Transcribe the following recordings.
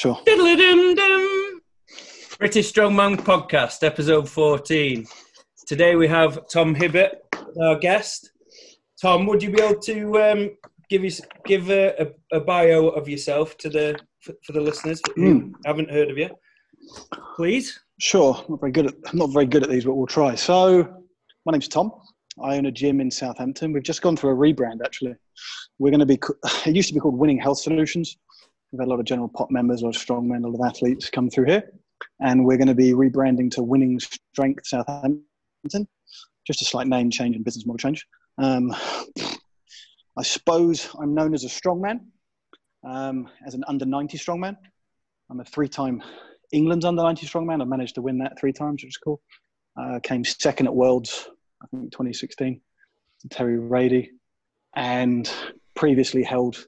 Sure. British Strongman Podcast, episode 14. Today we have Tom Hibbert, our guest. Tom, would you be able to um, give us give a, a, a bio of yourself to the for, for the listeners who Mm. haven't heard of you, please? Sure. I'm not very good at I'm not very good at these, but we'll try. So, my name's Tom. I own a gym in Southampton. We've just gone through a rebrand. Actually, we're going to be. It used to be called Winning Health Solutions. We've had a lot of general pop members, a lot of strongmen, a lot of athletes come through here, and we're going to be rebranding to Winning Strength Southampton. Just a slight name change and business model change. Um, I suppose I'm known as a strongman, um, as an under 90 strongman. I'm a three time England's under 90 strongman. I managed to win that three times, which is cool. Uh, came second at Worlds, I think 2016, to Terry Rady, and previously held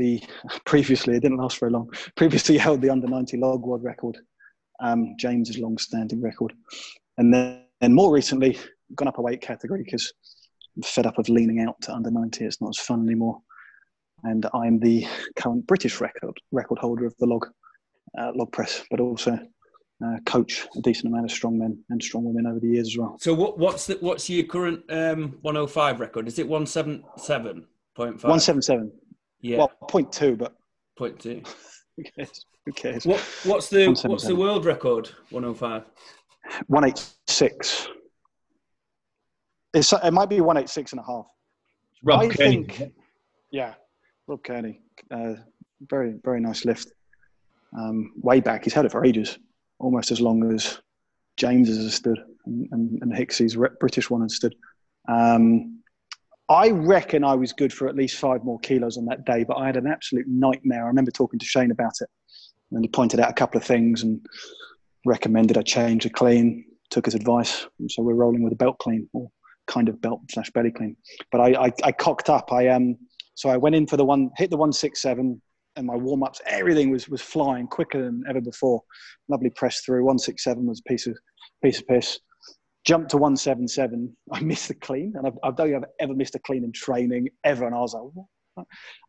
the previously it didn't last very long. Previously held the under 90 log world record, um, James's long-standing record, and then and more recently gone up a weight category because I'm fed up of leaning out to under 90. It's not as fun anymore, and I'm the current British record record holder of the log uh, log press, but also uh, coach a decent amount of strong men and strong women over the years as well. So what, what's the, what's your current um, 105 record? Is it 177.5? 177. Yeah, Well, point two, but point two. who cares? Who cares? What what's the what's the world record? 105. 186. It's, it might be 186 and a half. Rob I Kearney. think, yeah, Rob Kearney. Uh, very, very nice lift. Um, way back, he's had it for ages, almost as long as James has stood and, and, and Hicksy's British one has stood. Um, I reckon I was good for at least five more kilos on that day, but I had an absolute nightmare. I remember talking to Shane about it, and he pointed out a couple of things and recommended I change the clean. Took his advice, and so we're rolling with a belt clean or kind of belt slash belly clean. But I, I, I cocked up. I um, so I went in for the one, hit the one six seven, and my warm ups, everything was was flying quicker than ever before. Lovely press through. One six seven was a piece of piece of piss. Jumped to one seven seven. I missed the clean, and I've, I think I've ever missed a clean in training ever. And I was like?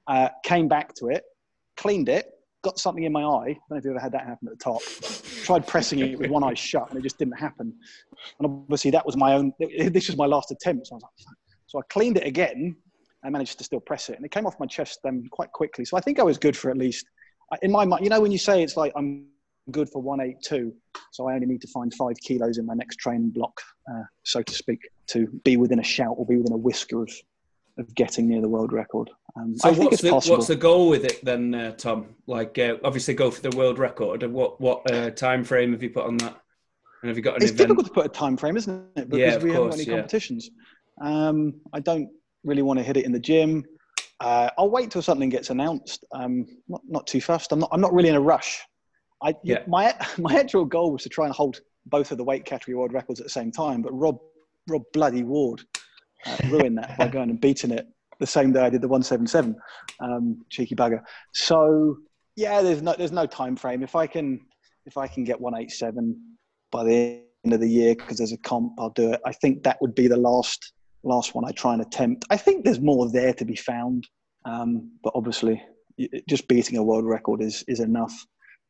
Uh, came back to it, cleaned it, got something in my eye. I don't know if you ever had that happen at the top. Tried pressing it with one eye shut, and it just didn't happen. And obviously, that was my own. This was my last attempt. So I was like, so I cleaned it again. I managed to still press it, and it came off my chest um, quite quickly. So I think I was good for at least in my mind. You know, when you say it's like I'm good for 182, so I only need to find five kilos in my next training block, uh, so to speak, to be within a shout or be within a whisker of of getting near the world record. Um, So I think what's the what's the goal with it then, uh, Tom? Like, uh, obviously, go for the world record. And what what uh, time frame have you put on that? And have you got an it's event? difficult to put a time frame, isn't it? Because Yeah, we haven't got any yeah. competitions. Um, I don't really want to hit it in the gym. Uh, I'll wait till something gets announced. Um, not not too fast. I'm not. I'm not really in a rush. I Yeah. my my actual goal was to try and hold both of the weight category world records at the same time, but Rob Rob bloody Ward uh, ruined that by going and beating it the same day I did the 177. Um, cheeky bugger. So yeah, there's no there's no time frame. If I can if I can get 187 by the end of the year because there's a comp, I'll do it. I think that would be the last last one I try and attempt. I think there's more there to be found, um, but obviously, just beating a world record is is enough.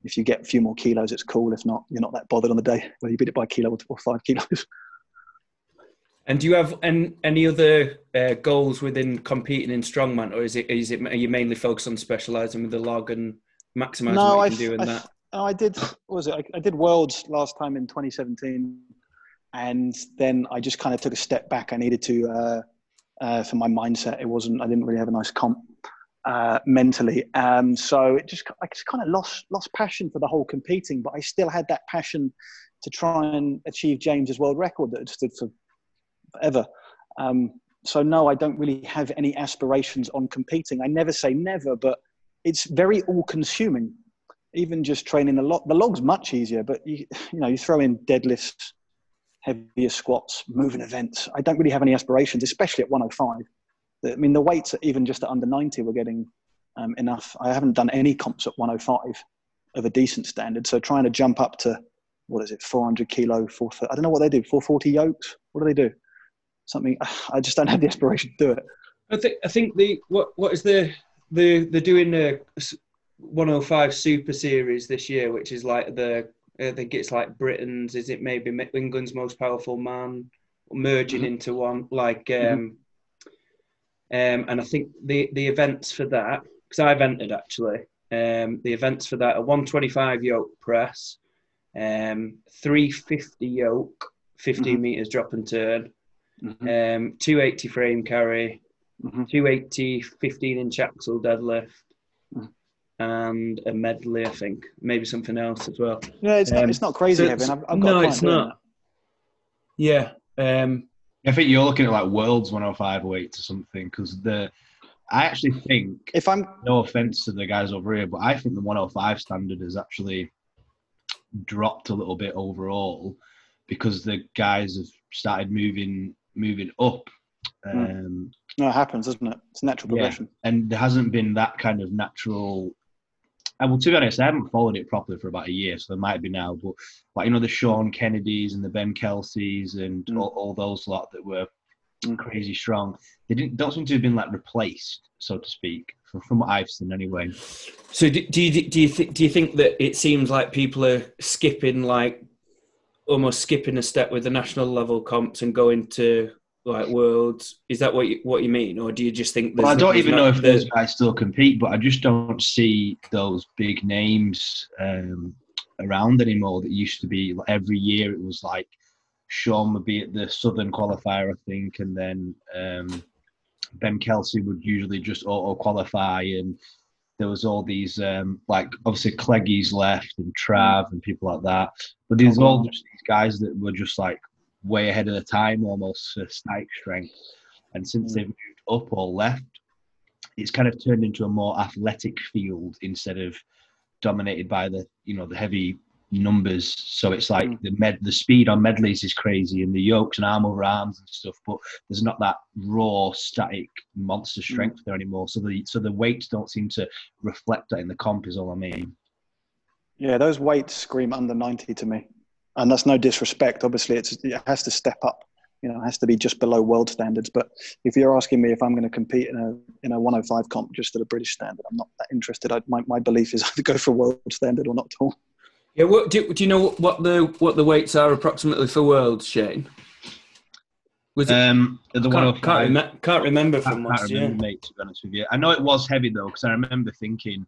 If you get a few more kilos, it's cool. If not, you're not that bothered on the day whether you beat it by a kilo or five kilos. And do you have an, any other uh, goals within competing in strongman, or is it is it are you mainly focused on specialising with the log and maximising No, what you can do in I that? Oh, I did. What was it? I, I did Worlds last time in 2017, and then I just kind of took a step back. I needed to, uh, uh, for my mindset, it wasn't. I didn't really have a nice comp uh, mentally, um, so it just I just kind of lost lost passion for the whole competing. But I still had that passion to try and achieve James's world record that had stood for forever. Um, so no, I don't really have any aspirations on competing. I never say never, but it's very all-consuming even just training a lot, The log's much easier, but you, you know, you throw in deadlifts, heavier squats, moving events. I don't really have any aspirations, especially at 105. I mean, the weights, even just at under 90, were getting um, enough. I haven't done any comps at 105 of a decent standard. So trying to jump up to, what is it, 400 kilo, 430, I don't know what they do, 440 yokes. What do they do? Something, I just don't have the aspiration to do it. I think I think the what what is the the they're doing s- 105 Super Series this year, which is like the I think it's like Britain's. Is it maybe England's most powerful man merging mm-hmm. into one? Like, um, mm-hmm. Um, and I think the the events for that because I've entered actually. Um, the events for that are 125 yoke press, um, 350 yoke, 15 mm-hmm. meters drop and turn, mm-hmm. um, 280 frame carry, mm-hmm. 280 15 inch axle deadlift, mm. and a medley, I think, maybe something else as well. Yeah, it's not, um, it's not crazy, so I've, I've no, it's not. Yeah. Um, I think you're looking at like world's 105 weights or something because the I actually think, if I'm no offense to the guys over here, but I think the 105 standard has actually dropped a little bit overall because the guys have started moving moving up. Hmm. Um, no, it happens, doesn't it? It's natural progression. Yeah. And there hasn't been that kind of natural. And well, to be honest, I haven't followed it properly for about a year, so there might be now. But like you know, the Sean Kennedys and the Ben Kelseys and mm. all, all, those lot that were mm. crazy strong. They didn't don't seem to have been like replaced, so to speak, from, from what I've seen anyway. So do, do you do you think do you think that it seems like people are skipping like almost skipping a step with the national level comps and going to like worlds? Is that what you, what you mean, or do you just think? Well, I don't even know if those guys still compete, but I just don't see those big names um, around anymore. That used to be every year. It was like Sean would be at the Southern qualifier, I think, and then um, Ben Kelsey would usually just auto qualify, and there was all these um, like obviously Cleggy's left and Trav and people like that, but there's all just these guys that were just like way ahead of the time, almost for static strength, and since mm. they've moved up or left, it's kind of turned into a more athletic field instead of dominated by the you know the heavy numbers. So it's like mm. the med, the speed on medleys is crazy, and the yokes and arm over arms and stuff. But there's not that raw, static monster mm. strength mm. there anymore. So the so the weights don't seem to reflect that in the comp. Is all I mean. Yeah, those weights scream under ninety to me, and that's no disrespect. Obviously, it's it has to step up. You know, it has to be just below world standards. But if you're asking me if I'm going to compete in a in a 105 comp just at a British standard, I'm not that interested. I, my my belief is either go for world standard or not at all. Yeah, what, do, do you know what the what the weights are approximately for worlds, Shane? Was it, um, the can't, can't, rem- can't remember from last year. Mate, to be honest with you, I know it was heavy though because I remember thinking.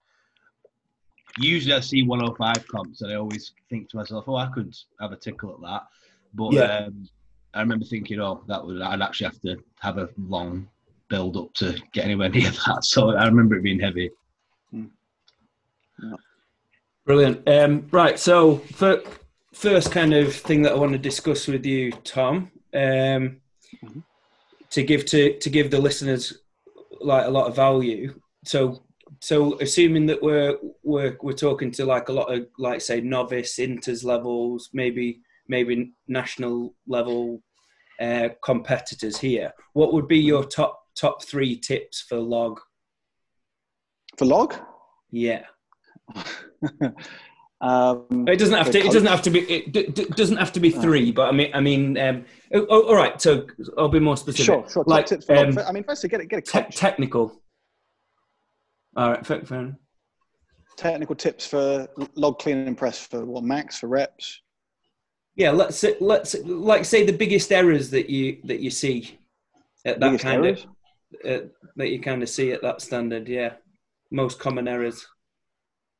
Usually, I see 105 comps, and I always think to myself, "Oh, I could have a tickle at that." But yeah. um, I remember thinking, "Oh, that would I'd actually have to have a long build up to get anywhere near that." So I remember it being heavy. Mm. Yeah. Brilliant. Um, right. So, for, first kind of thing that I want to discuss with you, Tom, um, mm-hmm. to give to to give the listeners like a lot of value. So, so assuming that we're we're we're talking to like a lot of like say novice, inters levels, maybe maybe national level uh, competitors here, what would be your top top three tips for log? For log? Yeah. um, it doesn't have to. It doesn't have to be. It d- doesn't have to be three. But I mean, I mean. Um, oh, oh, all right. So I'll be more specific. Sure, sure. Like, um, I mean, first, get a, get a te- technical. All right, fair, fair Technical tips for log clean and press for what max for reps. Yeah, let's say, let's like say the biggest errors that you that you see at that biggest kind errors? of uh, that you kind of see at that standard. Yeah, most common errors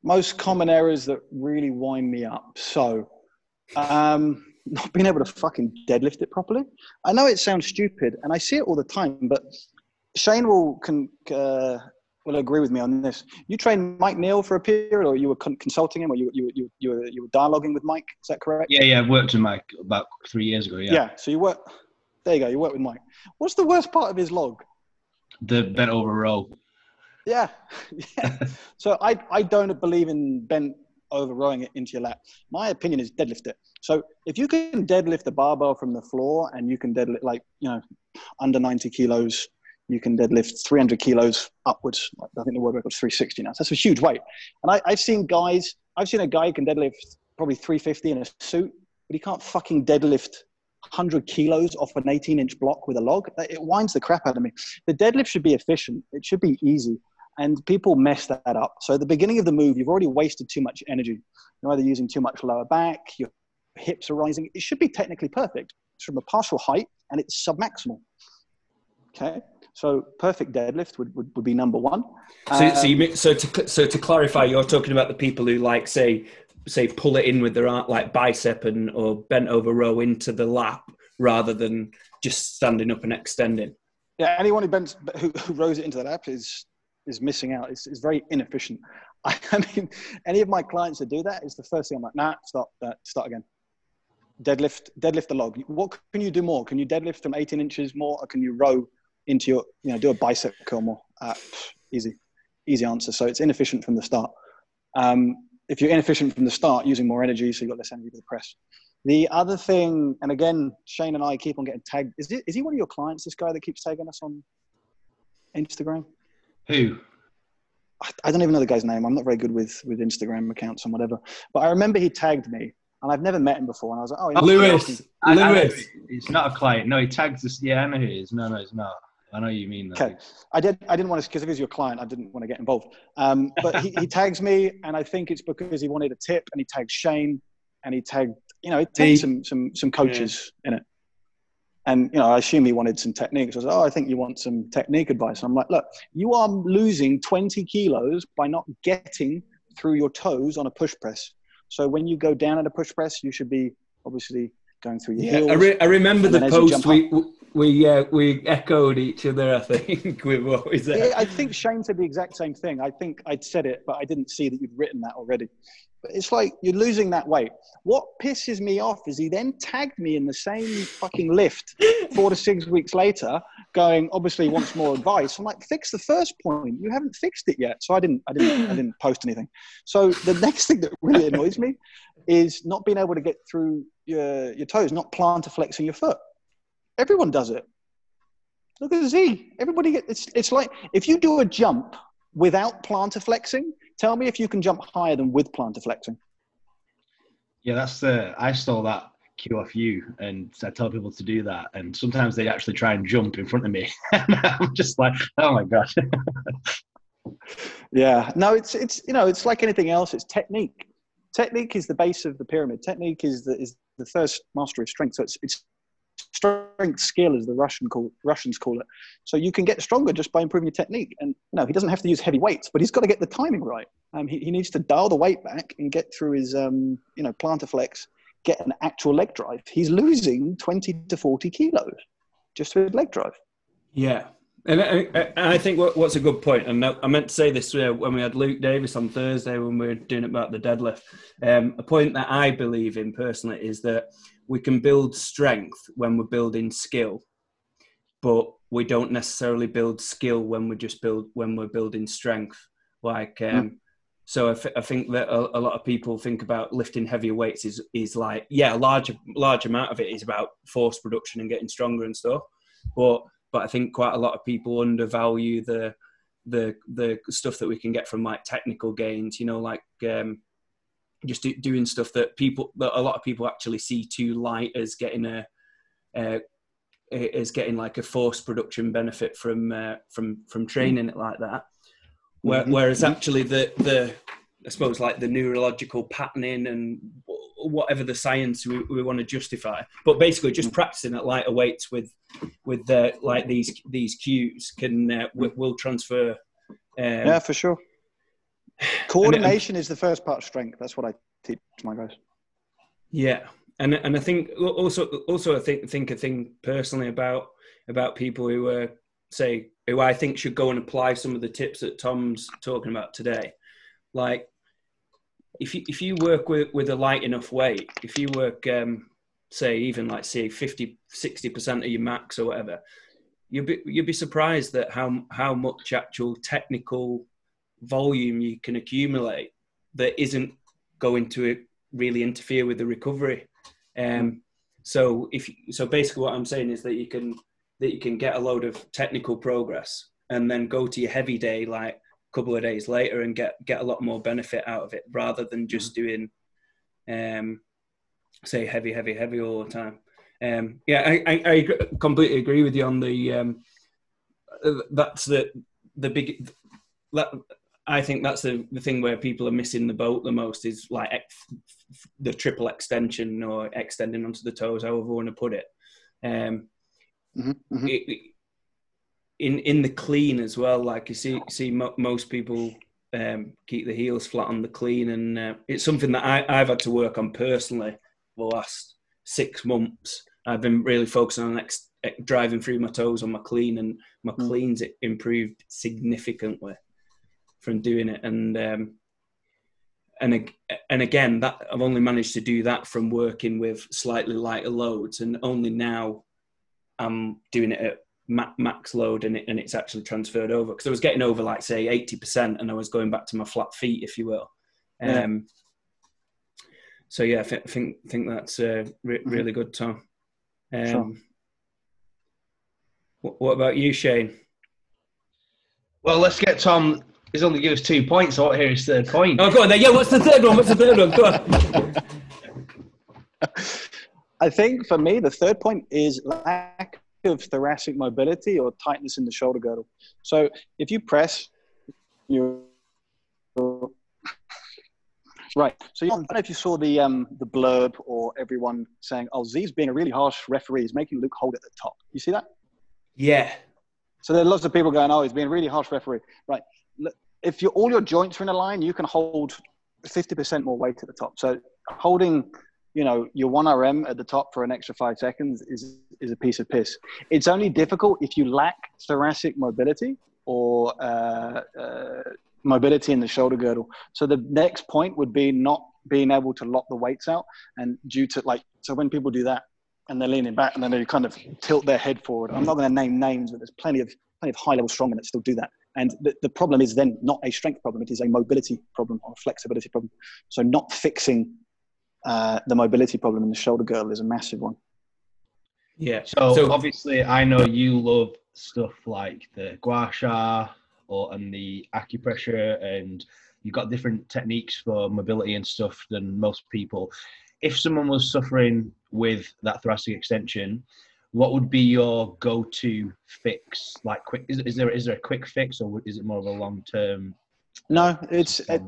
most common errors that really wind me up. So, um, not being able to fucking deadlift it properly. I know it sounds stupid, and I see it all the time, but Shane will can uh, will agree with me on this. You trained Mike Neal for a period, or you were con- consulting him, or you, you, you, you, were, you were dialoguing with Mike. Is that correct? Yeah, yeah. I worked with Mike about three years ago. Yeah. Yeah. So you work. There you go. You work with Mike. What's the worst part of his log? The bent over row. Yeah. yeah. so I, I don't believe in bent over rowing it into your lap. My opinion is deadlift it. So if you can deadlift the barbell from the floor and you can deadlift like, you know, under 90 kilos, you can deadlift 300 kilos upwards. I think the world record is 360 now. So that's a huge weight. And I, I've seen guys, I've seen a guy who can deadlift probably 350 in a suit, but he can't fucking deadlift 100 kilos off an 18 inch block with a log. It winds the crap out of me. The deadlift should be efficient. It should be easy. And people mess that up. So at the beginning of the move, you've already wasted too much energy. You're either using too much lower back, your hips are rising. It should be technically perfect. It's from a partial height and it's submaximal. Okay. So perfect deadlift would, would, would be number one. So, um, so, you, so to so to clarify, you're talking about the people who like say say pull it in with their like bicep and or bent over row into the lap rather than just standing up and extending. Yeah, anyone who bends who, who rows it into the lap is is missing out. It's, it's very inefficient. I, I mean, any of my clients that do that is the first thing I'm like, nah, stop that, start again. Deadlift, deadlift the log. What can you do more? Can you deadlift from 18 inches more, or can you row into your, you know, do a bicep curl more? Uh, easy, easy answer. So it's inefficient from the start. Um, if you're inefficient from the start, using more energy, so you've got less energy for the press. The other thing, and again, Shane and I keep on getting tagged. Is, it, is he one of your clients, this guy that keeps tagging us on Instagram? Who? I don't even know the guy's name. I'm not very good with, with Instagram accounts and whatever. But I remember he tagged me, and I've never met him before. And I was like, oh, Lewis. Lewis. it's not a client. No, he tags us. Yeah, I know who he is. No, no, it's not. I know you mean that. Okay, I did. I didn't want to because if he's your client, I didn't want to get involved. Um, but he, he tags me, and I think it's because he wanted a tip, and he tagged Shane, and he tagged you know he tagged some some some coaches yeah. in it. And you know, I assume he wanted some techniques. I was like, oh, I think you want some technique advice. I'm like, look, you are losing 20 kilos by not getting through your toes on a push press. So when you go down at a push press, you should be obviously going through your yeah, heels. I, re- I remember the post we, we uh, we echoed each other. I think with what we said. Yeah, I think Shane said the exact same thing. I think I'd said it, but I didn't see that you'd written that already. But it's like you're losing that weight. What pisses me off is he then tagged me in the same fucking lift four to six weeks later, going obviously wants more advice. I'm like, fix the first point. You haven't fixed it yet. So I didn't, I didn't, I didn't post anything. So the next thing that really annoys me is not being able to get through your your toes, not plantar flexing your foot. Everyone does it. Look at Z. Everybody gets. It's, it's like if you do a jump without plantar flexing, Tell me if you can jump higher than with plantar flexing. Yeah, that's the. I stole that cue off you, and I tell people to do that, and sometimes they actually try and jump in front of me. I'm just like, oh my god. yeah, no, it's it's you know it's like anything else. It's technique. Technique is the base of the pyramid. Technique is the is the first mastery of strength. So it's it's strength skill, as the Russian call, Russians call it. So you can get stronger just by improving your technique. And you know, he doesn't have to use heavy weights, but he's got to get the timing right. Um, he, he needs to dial the weight back and get through his, um, you know, plantar flex, get an actual leg drive. He's losing 20 to 40 kilos just with leg drive. Yeah. And I, I think what's a good point, and I meant to say this uh, when we had Luke Davis on Thursday when we were doing about the deadlift. Um, a point that I believe in personally is that we can build strength when we're building skill, but we don't necessarily build skill when we just build when we're building strength. Like, um, mm. so I, f- I think that a, a, lot of people think about lifting heavier weights is is like, yeah, a large large amount of it is about force production and getting stronger and stuff, but but I think quite a lot of people undervalue the the the stuff that we can get from like technical gains. You know, like um, just do, doing stuff that people that a lot of people actually see too light as getting a uh, as getting like a force production benefit from uh, from from training it like that Where, mm-hmm. whereas actually the the I suppose like the neurological patterning and whatever the science we, we want to justify, but basically just practicing at lighter weights with with uh, like these these cues can uh, will transfer. Um, yeah, for sure. Coordination is the first part of strength. That's what I teach my guys. Yeah, and and I think also also I think think a thing personally about about people who are say who I think should go and apply some of the tips that Tom's talking about today. Like if you if you work with with a light enough weight, if you work um, say even like say 50 60 percent of your max or whatever, you'd be you'd be surprised that how how much actual technical volume you can accumulate that isn't going to really interfere with the recovery. Um, so if so, basically what I'm saying is that you can that you can get a load of technical progress and then go to your heavy day like couple of days later and get get a lot more benefit out of it rather than just doing um, say heavy, heavy, heavy all the time. Um, yeah, I, I, I, completely agree with you on the um, that's the the big that, I think that's the, the thing where people are missing the boat the most is like ex, the triple extension or extending onto the toes, however we want to put it. Um, mm-hmm, mm-hmm. It, in in the clean as well, like you see see mo- most people um, keep the heels flat on the clean, and uh, it's something that I, I've had to work on personally the last six months. I've been really focusing on ex- driving through my toes on my clean, and my mm. cleans improved significantly from doing it. And um, and and again, that I've only managed to do that from working with slightly lighter loads, and only now I'm doing it at max load, and it, and it's actually transferred over because I was getting over like say eighty percent, and I was going back to my flat feet, if you will. Yeah. Um, so yeah, I think think, think that's uh, re- mm-hmm. really good, Tom. Um, sure. what, what about you, Shane? Well, let's get Tom He's only given us two points. So I want to hear his third point. Oh, go on then. Yeah, what's the third one? What's the third one? Go on. I think for me, the third point is lack of thoracic mobility or tightness in the shoulder girdle. So if you press, you right. So I don't know if you saw the um, the blurb or everyone saying, "Oh, Z's being a really harsh referee. He's making Luke hold at the top." You see that? Yeah. So there are lots of people going, "Oh, he's being a really harsh referee." Right if you all your joints are in a line, you can hold 50% more weight at the top. So holding, you know, your one RM at the top for an extra five seconds is, is a piece of piss. It's only difficult if you lack thoracic mobility or uh, uh, mobility in the shoulder girdle. So the next point would be not being able to lock the weights out. And due to like, so when people do that and they're leaning back and then they kind of tilt their head forward, I'm not going to name names, but there's plenty of, plenty of high level strongmen that still do that. And the, the problem is then not a strength problem, it is a mobility problem or a flexibility problem. So not fixing uh, the mobility problem in the shoulder girdle is a massive one. Yeah. So, so obviously, I know you love stuff like the gua sha or and the acupressure, and you've got different techniques for mobility and stuff than most people. If someone was suffering with that thoracic extension, what would be your go-to fix? Like, quick is, is there is there a quick fix, or is it more of a long-term? No, it's it,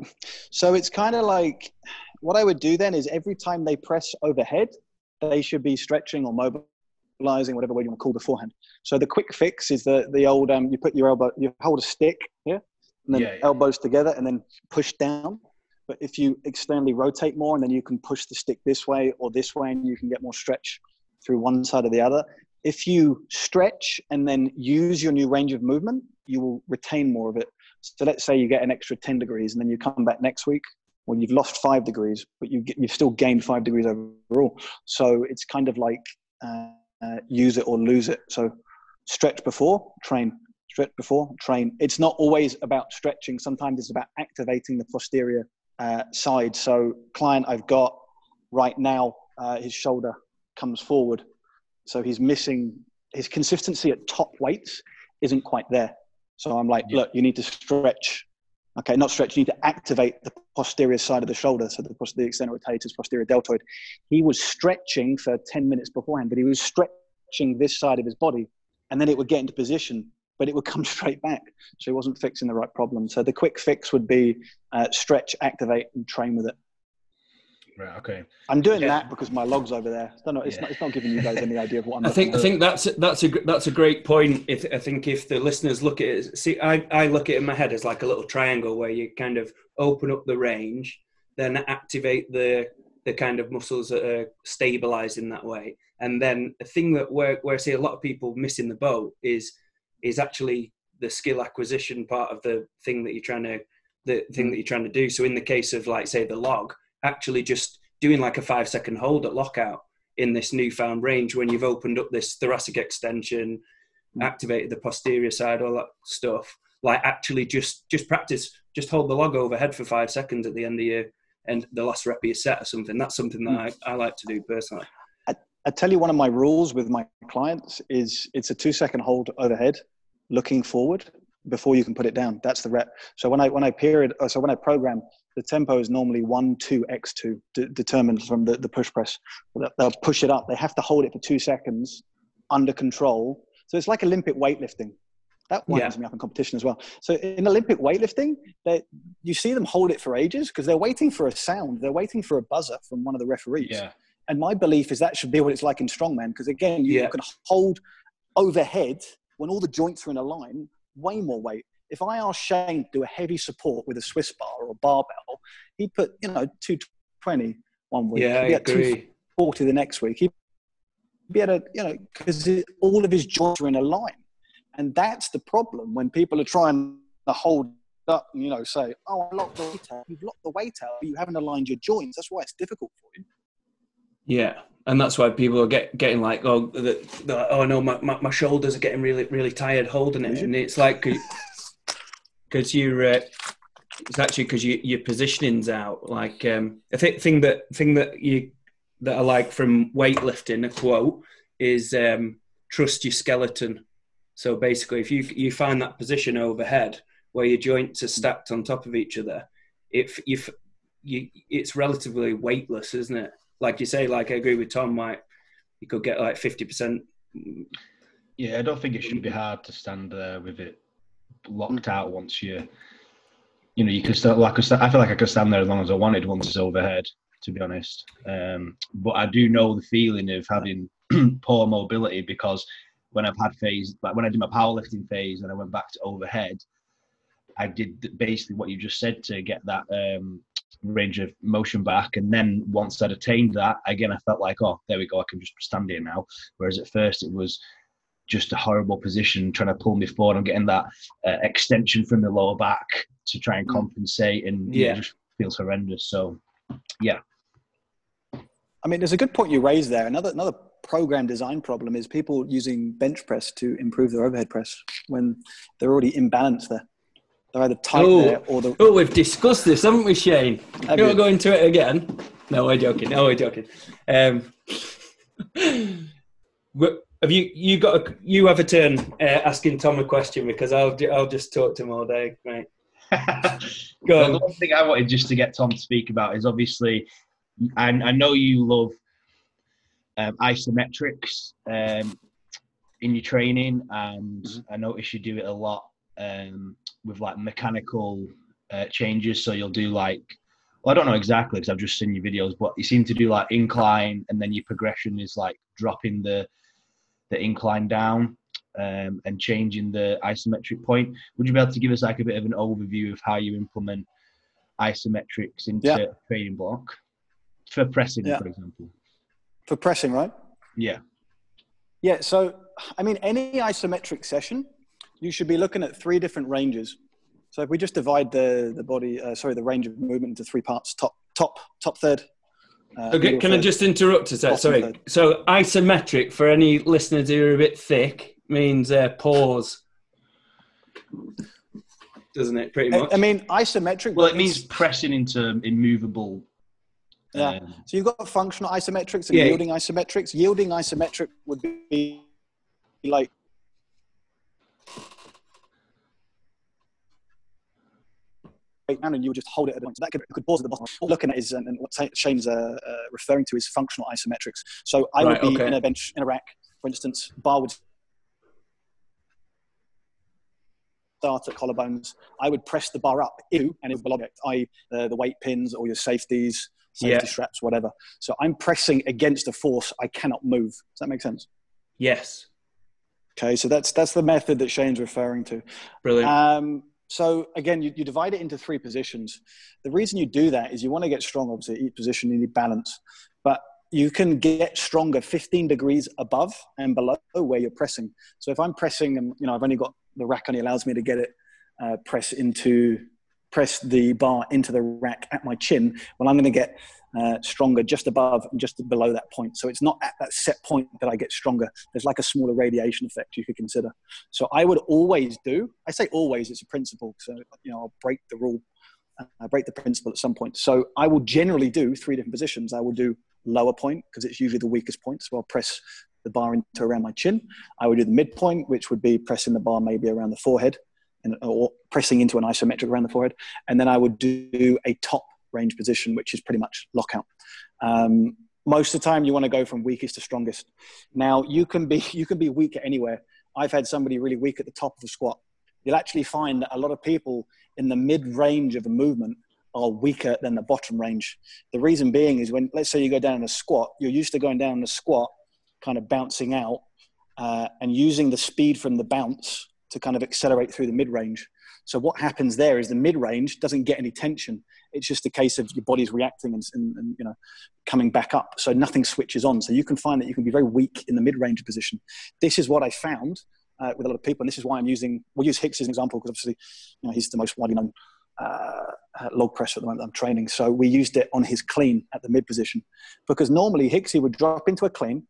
so it's kind of like what I would do then is every time they press overhead, they should be stretching or mobilizing, whatever way you want to call the forehand. So the quick fix is the the old um, you put your elbow, you hold a stick here, and then yeah, yeah. elbows together, and then push down. But if you externally rotate more, and then you can push the stick this way or this way, and you can get more stretch through one side or the other. If you stretch and then use your new range of movement, you will retain more of it. So let's say you get an extra 10 degrees and then you come back next week. Well, you've lost five degrees, but you, you've still gained five degrees overall. So it's kind of like uh, uh, use it or lose it. So stretch before, train. Stretch before, train. It's not always about stretching. Sometimes it's about activating the posterior uh, side. So client I've got right now, uh, his shoulder comes forward. So he's missing his consistency at top weights isn't quite there. So I'm like, yeah. look, you need to stretch. Okay, not stretch. You need to activate the posterior side of the shoulder, so the, the external rotators, posterior deltoid. He was stretching for 10 minutes beforehand, but he was stretching this side of his body, and then it would get into position, but it would come straight back. So he wasn't fixing the right problem. So the quick fix would be uh, stretch, activate, and train with it. Right. Okay. I'm doing yeah. that because my log's over there. It's not, it's, yeah. not, it's not giving you guys any idea of what I'm. I think. I think that's that's a that's a great point. If I think if the listeners look at it, see, I I look at it in my head as like a little triangle where you kind of open up the range, then activate the the kind of muscles that are stabilized in that way, and then a thing that where where I see a lot of people missing the boat is is actually the skill acquisition part of the thing that you're trying to the thing mm. that you're trying to do. So in the case of like say the log actually just doing like a five second hold at lockout in this newfound range when you've opened up this thoracic extension, mm. activated the posterior side, all that stuff. Like actually just just practice, just hold the log overhead for five seconds at the end of your and the last rep of your set or something. That's something that mm. I, I like to do personally. I, I tell you one of my rules with my clients is it's a two second hold overhead, looking forward before you can put it down. That's the rep. So when I when I period, uh, so when I program, the tempo is normally one two x two, d- determined from the, the push press. They'll push it up. They have to hold it for two seconds under control. So it's like Olympic weightlifting. That winds Yeah. me up in competition as well. So in Olympic weightlifting, they, you see them hold it for ages because they're waiting for a sound. They're waiting for a buzzer from one of the referees. Yeah. And my belief is that should be what it's like in strongman because again, you Yeah. can hold overhead when all the joints are in a line way more weight. If I ask Shane to do a heavy support with a Swiss bar or a barbell, he put you know 220 one week. Yeah, I agree. 240 the next week. He'd be able to, you know, because all of his joints are in a line. And that's the problem when people are trying to hold up and, you know, say, oh, I locked the weight out. You've locked the weight out, but you haven't aligned your joints. That's why it's difficult for you. Yeah, and that's why people are get, getting like, oh, the, the, oh no, my, my, my shoulders are getting really really tired holding it, and it's like because you're uh, it's actually because you, your positioning's out. Like um, thing that thing that you that I like from weightlifting a quote is um, trust your skeleton. So basically, if you you find that position overhead where your joints are stacked on top of each other, if if you it's relatively weightless, isn't it? Like you say, like I agree with Tom. Like you could get like fifty percent. Yeah, I don't think it should be hard to stand there with it locked out once you, you know, you can still like I I feel like I could stand there as long as I wanted once it's overhead. To be honest, um, but I do know the feeling of having poor mobility because when I've had phase, like when I did my powerlifting phase and I went back to overhead, I did basically what you just said to get that um, range of motion back, and then once I'd attained that, again I felt like, oh, there we go, I can just stand here now. Whereas at first it was just a horrible position trying to pull me forward. I'm getting that uh, extension from the lower back to try and Mm. compensate, and yeah, Yeah. it just feels horrendous. So, yeah, I mean, there's a good point you raised there. Another another program design problem is people using bench press to improve their overhead press when they're already imbalanced there. They're either tight Oh. there or the. Oh, we've discussed this, haven't we, Shane? Have you you? want to go into it again? No, we're joking. No, we're joking. Um, have you you got a, you have a turn uh, asking Tom a question because I'll I'll just talk to him all day, right? Go Well, on. the one thing I wanted just to get Tom to speak about is obviously, I, I know you love um, isometrics um, in your training, and Mm-hmm. I notice you do it a lot um, with like mechanical uh, changes. So you'll do like, well, I don't know exactly because I've just seen your videos, but you seem to do like incline, and then your progression is like dropping the the incline down um, and changing the isometric point. Would you be able to give us like a bit of an overview of how you implement isometrics into Yeah. a training block for pressing, Yeah. for example? For pressing, right? Yeah. Yeah, so I mean, any isometric session, you should be looking at three different ranges. So if we just divide the the body, uh, sorry, the range of movement into three parts: top, top, top third. Uh, Okay, middle can I just interrupt a sec? Sorry. third. So isometric for any listeners who are a bit thick means uh, pause, doesn't it? Pretty much. I mean, isometric. Well, it means pressing into immovable. Yeah. um, So you've got functional isometrics and Yeah. yielding isometrics. Yielding isometric would be like right and you would just hold it at a point. So that could, could pause at the bottom. What we're looking at is, and and what Shane's uh, uh, referring to is functional isometrics. So I Right, would be okay. in a bench, in a rack, for instance, bar would start at collarbones. I would press the bar up, ew, and it would be object, i.e. Uh, the weight pins or your safeties, safety Yeah. straps, whatever. So I'm pressing against a force I cannot move. Does that make sense? yes. Okay, so that's that's the method that Shane's referring to. Brilliant. Um, so again, you, you divide it into three positions. The reason you do that is you want to get strong. Obviously, at each position you need balance, but you can get stronger 15 degrees above and below where you're pressing. So if I'm pressing, and you know, I've only got the rack only allows me to get it uh, press into press the bar into the rack at my chin. Well, I'm going to get uh, stronger just above and just below that point. So it's not at that set point that I get stronger. There's like a smaller radiation effect you could consider. So I would always do. I say always. It's a principle. So you know, I'll break the rule. uh, I break the principle at some point. So I will generally do three different positions. I will do lower point because it's usually the weakest point. So I'll press the bar into around my chin. I would do the midpoint, which would be pressing the bar maybe around the forehead, and, or pressing into an isometric around the forehead. And then I would do a top range position, which is pretty much lockout. Um, most of the time, you want to go from weakest to strongest. Now you can be you can be weak at anywhere. I've had somebody really weak at the top of the squat. You'll actually find that a lot of people in the mid range of a movement are weaker than the bottom range. The reason being is when, let's say you go down in a squat, you're used to going down in a squat, kind of bouncing out uh, and using the speed from the bounce to kind of accelerate through the mid range. So what happens there is the mid range doesn't get any tension. It's just a case of your body's reacting and, and, and, you know coming back up. So nothing switches on. So you can find that you can be very weak in the mid range position. This is what I found uh, with a lot of people, and this is why I'm using. We'll use Hicks as an example because obviously, you know, he's the most widely known uh, log presser at the moment I'm training. So we used it on his clean at the mid position because normally Hicksy would drop into a clean,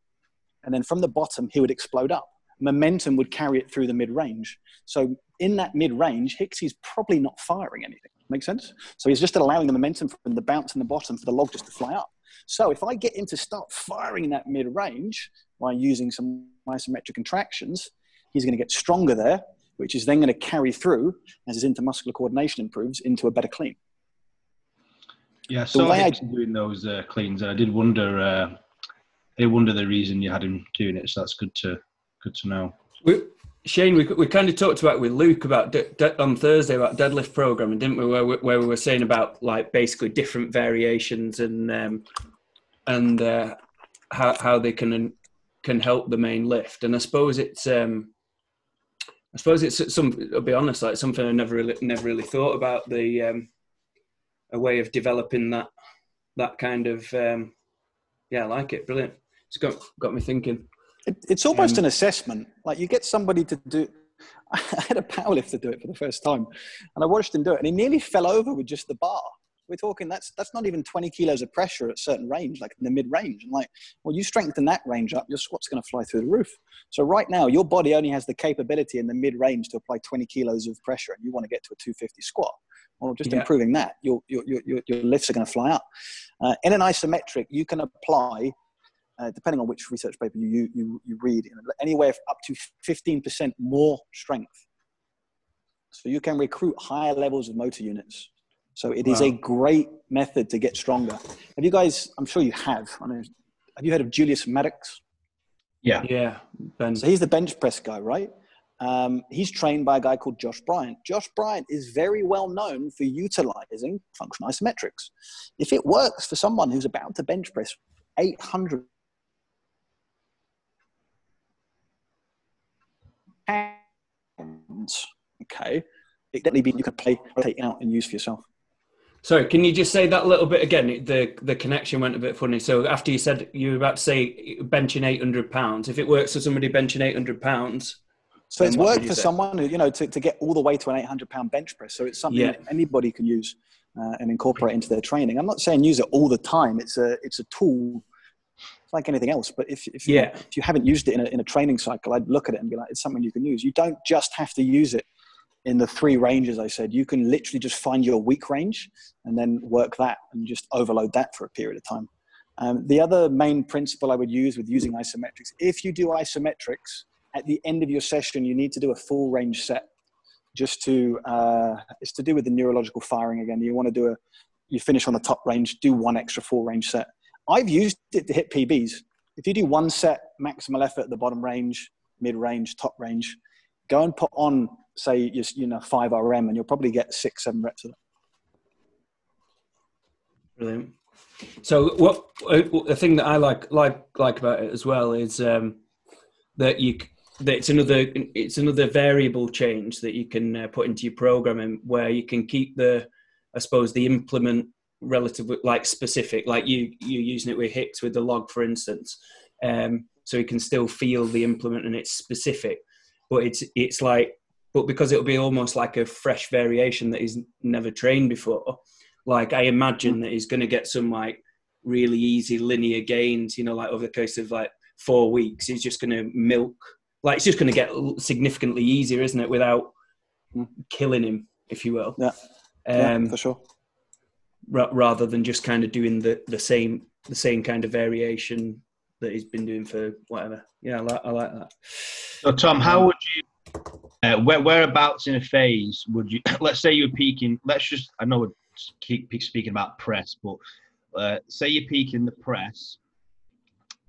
and then from the bottom he would explode up. Momentum would carry it through the mid range. So in that mid range, Hicksy's probably not firing anything. Make sense? So he's just allowing the momentum from the bounce in the bottom for the log just to fly up. So if I get him to start firing in that mid range by using some isometric contractions, he's going to get stronger there, which is then going to carry through as his intermuscular coordination improves into a better clean. Yeah, so I doing those uh, cleans, and I did wonder. Uh, I did wonder the reason you had him doing it. So that's good to good to know. We, Shane, we, we kind of talked about with Luke about de- de- on Thursday about deadlift programming, didn't we? Where, we? where we were saying about like basically different variations and um, and uh, how how they can can help the main lift. And I suppose it's um, I suppose it's some. I'll be honest, like something I never really never really thought about the um, a way of developing that that kind of um, yeah, I like it. Brilliant. It's got got me thinking. It, it's almost um, an assessment. Like you get somebody to do. I had a powerlifter do it for the first time, and I watched him do it, and he nearly fell over with just the bar. We're talking that's that's not even 20 kilos of pressure at certain range, like in the mid range. And like, well, you strengthen that range up, your squat's going to fly through the roof. So right now, your body only has the capability in the mid range to apply 20 kilos of pressure, and you want to get to a 250 squat. Well, just yeah. improving that, your, your, your, your lifts are going to fly up. Uh, in an isometric, you can apply uh, depending on which research paper you, you, you read, anywhere up to 15% more strength. So you can recruit higher levels of motor units. So it wow. is a great method to get stronger. Have you guys, I'm sure you have, I know, have you heard of Julius Maddox? Yeah. Yeah. Ben. So he's the bench press guy, right? Um, he's trained by a guy called Josh Bryant. Josh Bryant is very well known for utilizing functional isometrics. If it works for someone who's about to bench press 800 pounds, okay, it definitely be you can play, take out and use for yourself. Sorry, can you just say that a little bit again? The the connection went a bit funny. So after you said you were about to say benching eight hundred pounds, if it works for somebody benching eight hundred pounds, so it's worked for say? someone who you know to, to get all the way to an eight hundred pound bench press. So it's something yeah. that anybody can use uh, and incorporate into their training. I'm not saying use it all the time. It's a it's a tool like anything else. But if, if, yeah. you, if you haven't used it in a, in a training cycle, I'd look at it and be like, it's something you can use. You don't just have to use it in the three ranges I said. You can literally just find your weak range and then work that and just overload that for a period of time. Um, the other main principle I would use with using isometrics, if you do isometrics, at the end of your session, you need to do a full range set just to, uh, it's to do with the neurological firing again. You want to do a, you finish on the top range, do one extra full range set. I've used it to hit PBs. If you do one set maximal effort at the bottom range, mid range, top range, go and put on, say, you, you know, 5 RM and you'll probably get six, seven reps of it. Brilliant. So, what uh, the thing that I like like like about it as well is um, that you that it's another it's another variable change that you can uh, put into your programming where you can keep the I suppose the implement relatively like specific like you you're using it with hicks with the log for instance um, so you can still feel the implement and it's specific but it's it's like but because it'll be almost like a fresh variation that he's never trained before like i imagine that he's going to get some like really easy linear gains you know like over the course of like four weeks. He's just going to milk like it's just going to get significantly easier isn't it without killing him if you will. Yeah, um, yeah for sure rather than just kind of doing the, the same the same kind of variation that he's been doing for whatever. Yeah, I like, I like that. So, Tom, how would you, uh, where, whereabouts in a phase would you, let's say you're peaking, let's just, I know we're keep speaking about press, but uh, say you're peaking the press,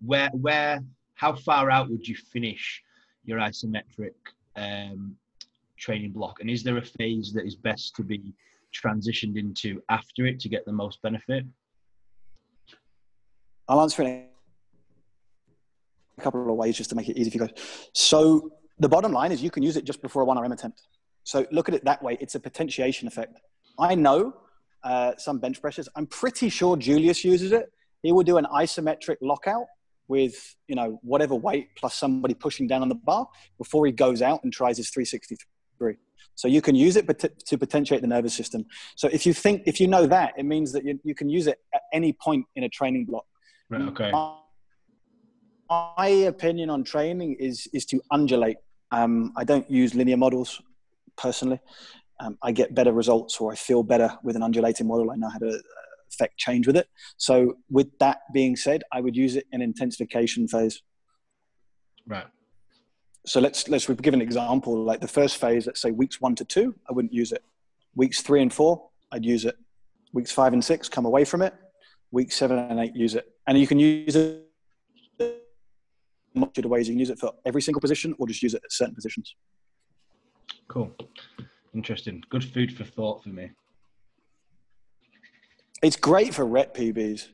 where, where, how far out would you finish your isometric um, training block? And is there a phase that is best to be transitioned into after it to get the most benefit? I'll answer it a couple of ways just to make it easy for you guys. So the bottom line is you can use it just before a 1RM attempt. So look at it that way. It's a potentiation effect. I know uh, some bench pressures. I'm pretty sure Julius uses it. He will do an isometric lockout with you know whatever weight plus somebody pushing down on the bar before he goes out and tries his 363. So you can use it to potentiate the nervous system. So if you think if you know that, it means that you, you can use it at any point in a training block. Right, okay. My opinion on training is is to undulate. Um, I don't use linear models personally. Um, I get better results or I feel better with an undulating model. I know how to uh, affect change with it. So, with that being said, I would use it in intensification phase. Right. So let's let's give an example. Like the first phase, let's say weeks one to two, I wouldn't use it. Weeks three and four, I'd use it. Weeks five and six, come away from it. week seven and eight, use it. And you can use it multitude of ways. You can use it for every single position, or just use it at certain positions. Cool. Interesting. Good food for thought for me. It's great for rep PBs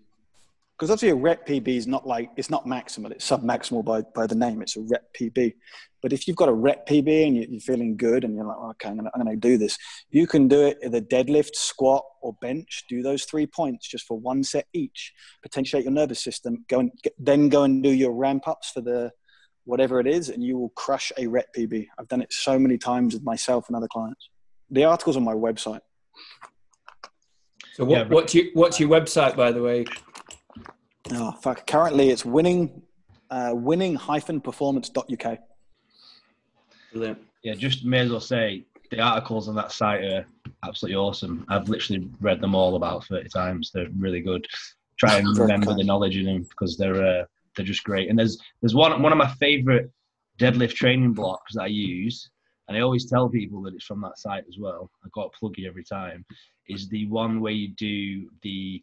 because obviously a rep PB is not like it's not maximal; it's sub-maximal by by the name. It's a rep PB. But if you've got a rep PB and you're feeling good and you're like, oh, okay, I'm going to do this, you can do it either deadlift, squat, or bench. Do those three points just for one set each. Potentiate your nervous system. Go and get, then go and do your ramp ups for the whatever it is, and you will crush a rep PB. I've done it so many times with myself and other clients. The article's on my website. So what, yeah, what's your what's your website by the way? Oh fuck! Currently, it's winning uh, winning-performance.uk. Brilliant. Yeah, just may as well say the articles on that site are absolutely awesome. I've literally read them all about thirty times. They're really good. Try and remember the knowledge in them because they're uh, they're just great. And there's there's one one of my favorite deadlift training blocks that I use and I always tell people that it's from that site as well. I got a plug every time. Is the one where you do the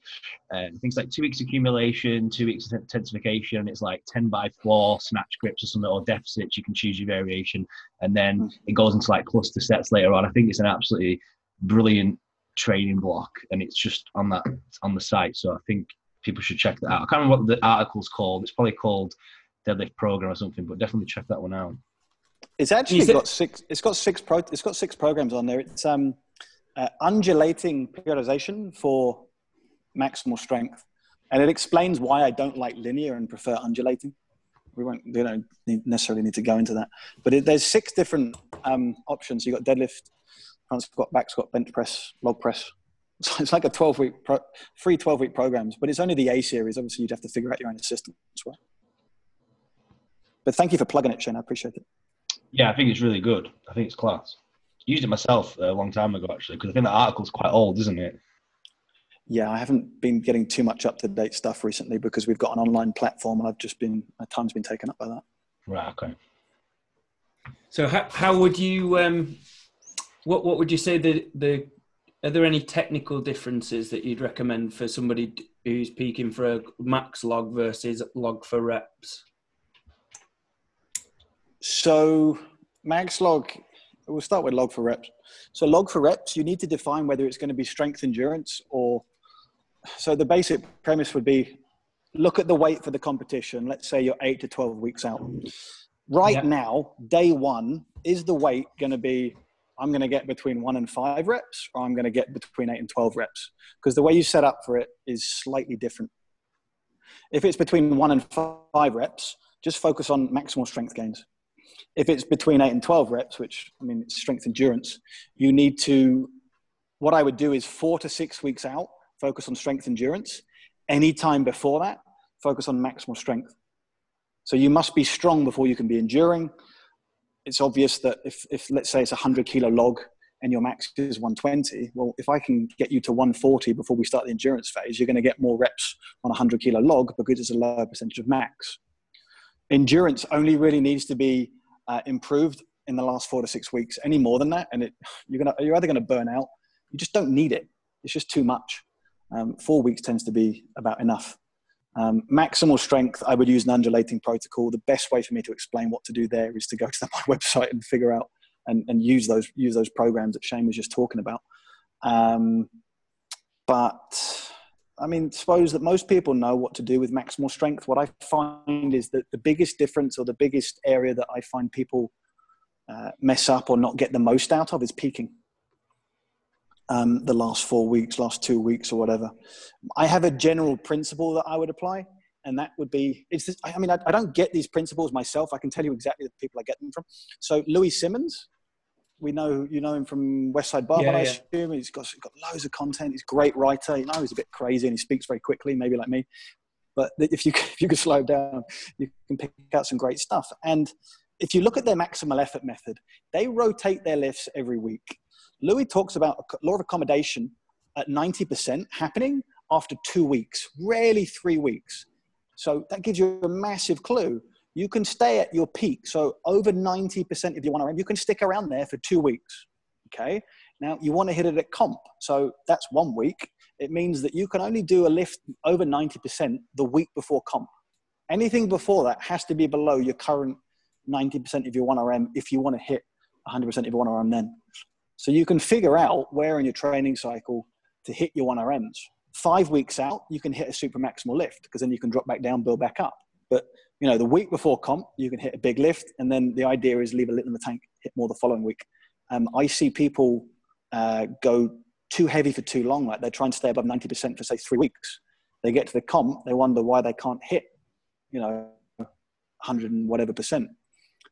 uh, things like two weeks accumulation, two weeks intensification. It's like ten by four snatch grips or something or deficits. You can choose your variation, and then it goes into like cluster sets later on. I think it's an absolutely brilliant training block, and it's just on that on the site. So I think people should check that out. I can't remember what the article's called. It's probably called Deadlift Program or something, but definitely check that one out. It's actually got six. It's got six. Pro, it's got six programs on there. It's um, uh, undulating periodization for maximal strength, and it explains why I don't like linear and prefer undulating. We won't. We don't necessarily need to go into that, but it, there's six different um, options. You have got deadlift, front squat, back squat, bench press, log press. So it's like a 12 week, pro, free 12 week programs, but it's only the A series. Obviously, you'd have to figure out your own system as well. But thank you for plugging it, Shane. I appreciate it. Yeah, I think it's really good. I think it's class. Used it myself a long time ago actually because I think the article's quite old, isn't it? Yeah, I haven't been getting too much up to date stuff recently because we've got an online platform and I've just been my time's been taken up by that. Right. Okay. So how how would you um, what what would you say the the are there any technical differences that you'd recommend for somebody who's peaking for a max log versus log for reps? So max log, we'll start with log for reps. So log for reps, you need to define whether it's going to be strength endurance or. So the basic premise would be, look at the weight for the competition. Let's say you're eight to twelve weeks out. Right now, day one, is the weight going to be? I'm going to get between one and five reps, or I'm going to get between eight and twelve reps, because the way you set up for it is slightly different. If it's between one and five reps, just focus on maximal strength gains if it's between eight and 12 reps, which I mean, it's strength endurance, you need to, what I would do is four to six weeks out, focus on strength endurance. Any time before that, focus on maximal strength. So you must be strong before you can be enduring. It's obvious that if, if let's say it's a 100 kilo log and your max is 120, well, if I can get you to 140 before we start the endurance phase, you're going to get more reps on a 100 kilo log because it's a lower percentage of max. Endurance only really needs to be uh, improved in the last four to six weeks. Any more than that, and it, you're gonna you're either going to burn out. You just don't need it. It's just too much. Um, four weeks tends to be about enough. Um, maximal strength, I would use an undulating protocol. The best way for me to explain what to do there is to go to my website and figure out and, and use those use those programs that Shane was just talking about. Um, but I mean, suppose that most people know what to do with maximal strength. What I find is that the biggest difference or the biggest area that I find people uh, mess up or not get the most out of is peaking. Um, the last four weeks, last two weeks, or whatever. I have a general principle that I would apply, and that would be it's. This, I mean, I, I, don't get these principles myself. I can tell you exactly the people I get them from. So Louie Simmons, we know you know him from Westside Bar. yeah, I assume he's got, he's got loads of content. He's a great writer. You know, he's a bit crazy and he speaks very quickly, maybe like me. But if you if you could slow down, you can pick out some great stuff. And if you look at their maximal effort method, they rotate their lifts every week. Louie talks about a law of accommodation at 90% happening after two weeks, rarely three weeks. So that gives you a massive clue. You can stay at your peak. So over 90% of your 1RM, you can stick around there for two weeks. Okay. Now you want to hit it at comp. So that's one week. It means that you can only do a lift over 90% the week before comp. Anything before that has to be below your current 90% of your 1RM if you want to hit 100% of your 1RM then. So you can figure out where in your training cycle to hit your 1RMs. Five weeks out, you can hit a super maximal lift because then you can drop back down, build back up. But you know, the week before comp, you can hit a big lift, and then the idea is leave a little in the tank, hit more the following week. Um, I see people uh, go too heavy for too long, like they're trying to stay above 90% for say three weeks. They get to the comp, they wonder why they can't hit, you know, 100 and whatever percent.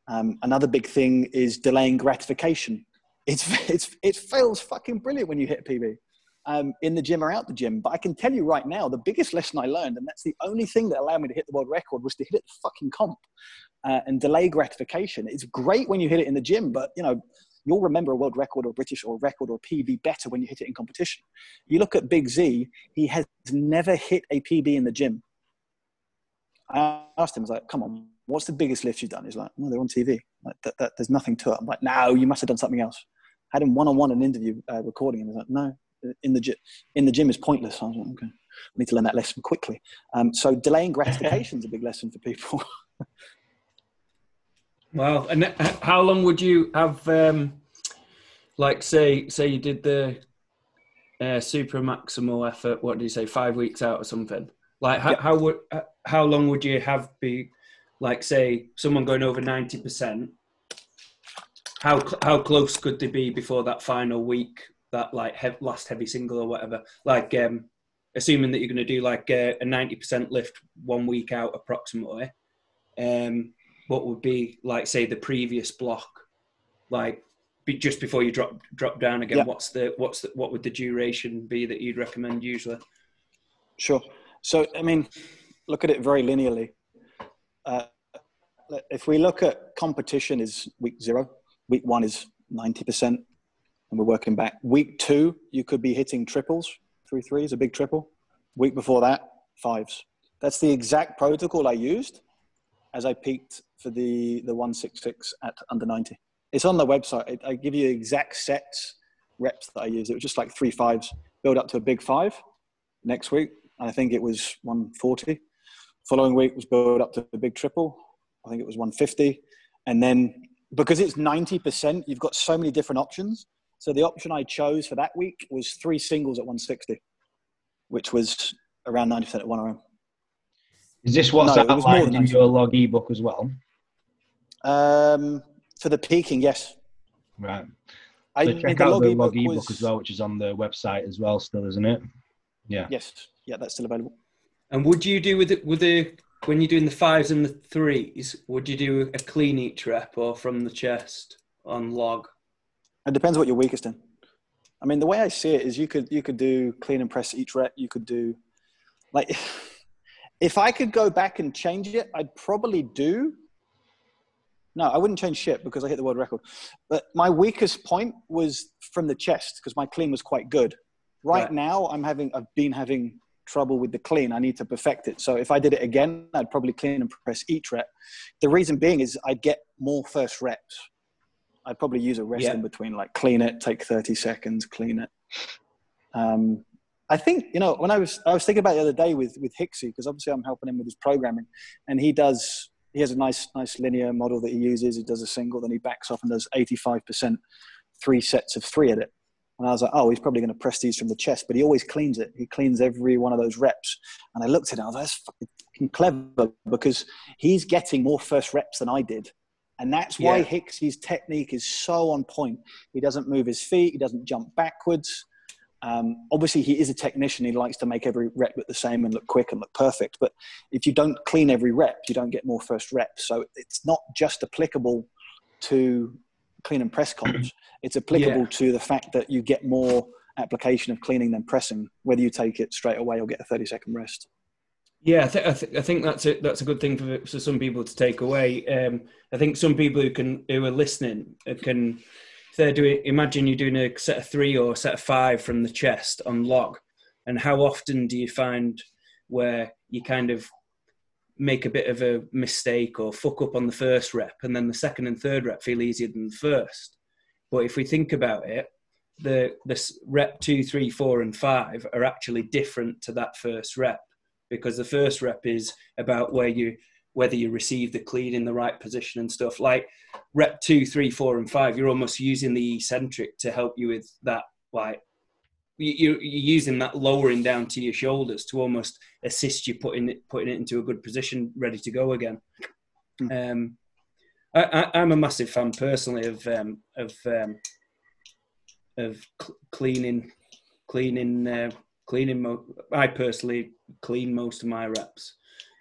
Um, another big thing is delaying gratification. It's, it's, it feels fucking brilliant when you hit PB um, in the gym or out the gym. But I can tell you right now, the biggest lesson I learned, and that's the only thing that allowed me to hit the world record, was to hit it fucking comp uh, and delay gratification. It's great when you hit it in the gym, but you know you'll remember a world record or British or record or PB better when you hit it in competition. You look at Big Z; he has never hit a PB in the gym. I asked him, I was like, "Come on, what's the biggest lift you've done?" He's like, "No, they're on TV. Like, that, that, there's nothing to it." I'm like, "No, you must have done something else." I had him one on one an interview uh, recording, and he's like, "No, in the gym in the gym is pointless. I was like, okay, I need to learn that lesson quickly. Um, so delaying gratification is a big lesson for people. wow! And how long would you have? Um, like, say, say you did the uh, super maximal effort. What do you say? Five weeks out or something. Like, how, yep. how would how long would you have be? Like, say, someone going over ninety percent. How how close could they be before that final week that like he- last heavy single or whatever. Like, um, assuming that you're going to do like a, a 90% lift one week out approximately, um, what would be like, say, the previous block, like be, just before you drop drop down again? Yeah. What's the what's the, what would the duration be that you'd recommend usually? Sure. So, I mean, look at it very linearly. Uh, if we look at competition is week zero, week one is 90%, and we're working back. Week two, you could be hitting triples, three threes, a big triple. Week before that, fives. That's the exact protocol I used as I peaked for the, the 166 at under 90. It's on the website. I, I give you exact sets, reps that I used. It was just like three fives, build up to a big five. Next week, I think it was 140. Following week was build up to a big triple. I think it was 150. And then because it's 90%, you've got so many different options so the option I chose for that week was three singles at 160, which was around 90% at 1RM. Is this what's no, outlined in your log ebook as well? Um, for the peaking, yes. Right. I, so check out log the log ebook was, as well, which is on the website as well, still, isn't it? Yeah. Yes. Yeah, that's still available. And would you do with it with the when you're doing the fives and the threes? Would you do a clean each rep or from the chest on log? It depends what you're weakest in. I mean, the way I see it is you could you could do clean and press each rep. You could do like if I could go back and change it, I'd probably do. No, I wouldn't change shit because I hit the world record. But my weakest point was from the chest because my clean was quite good. Right, right now, I'm having I've been having trouble with the clean. I need to perfect it. So if I did it again, I'd probably clean and press each rep. The reason being is I'd get more first reps. I'd probably use a rest yeah. in between, like clean it, take 30 seconds, clean it. Um, I think you know when I was I was thinking about the other day with with Hicksy because obviously I'm helping him with his programming, and he does he has a nice nice linear model that he uses. He does a single, then he backs off and does 85 percent, three sets of three at it. And I was like, oh, he's probably going to press these from the chest, but he always cleans it. He cleans every one of those reps. And I looked at it, I was like, that's fucking clever because he's getting more first reps than I did. And that's why yeah. Hicksy's technique is so on point. He doesn't move his feet, he doesn't jump backwards. Um, obviously, he is a technician. He likes to make every rep look the same and look quick and look perfect. But if you don't clean every rep, you don't get more first reps. So it's not just applicable to clean and press comps. It's applicable yeah. to the fact that you get more application of cleaning than pressing, whether you take it straight away or get a 30 second rest. Yeah, I, th- I, th- I think that's a, that's a good thing for, for some people to take away. Um, I think some people who can who are listening can they're doing imagine you're doing a set of three or a set of five from the chest on log and how often do you find where you kind of make a bit of a mistake or fuck up on the first rep and then the second and third rep feel easier than the first but if we think about it the this rep two three four and five are actually different to that first rep because the first rep is about where you whether you receive the clean in the right position and stuff. Like rep two, three, four, and five, you're almost using the eccentric to help you with that. Like you're using that lowering down to your shoulders to almost assist you putting it putting it into a good position, ready to go again. Mm. Um, I, am a massive fan personally of um, of um, of cl- cleaning cleaning uh, cleaning. Mo- I personally clean most of my reps.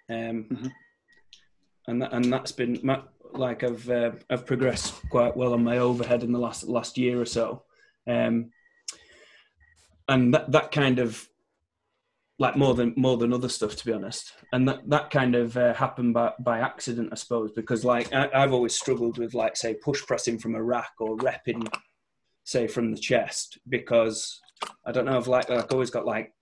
Um, mm-hmm and that, and that's been like I've uh, I've progressed quite well on my overhead in the last last year or so, um, and that that kind of like more than more than other stuff to be honest, and that that kind of uh, happened by by accident I suppose because like I, I've always struggled with like say push pressing from a rack or repping say from the chest because I don't know I've like I've always got like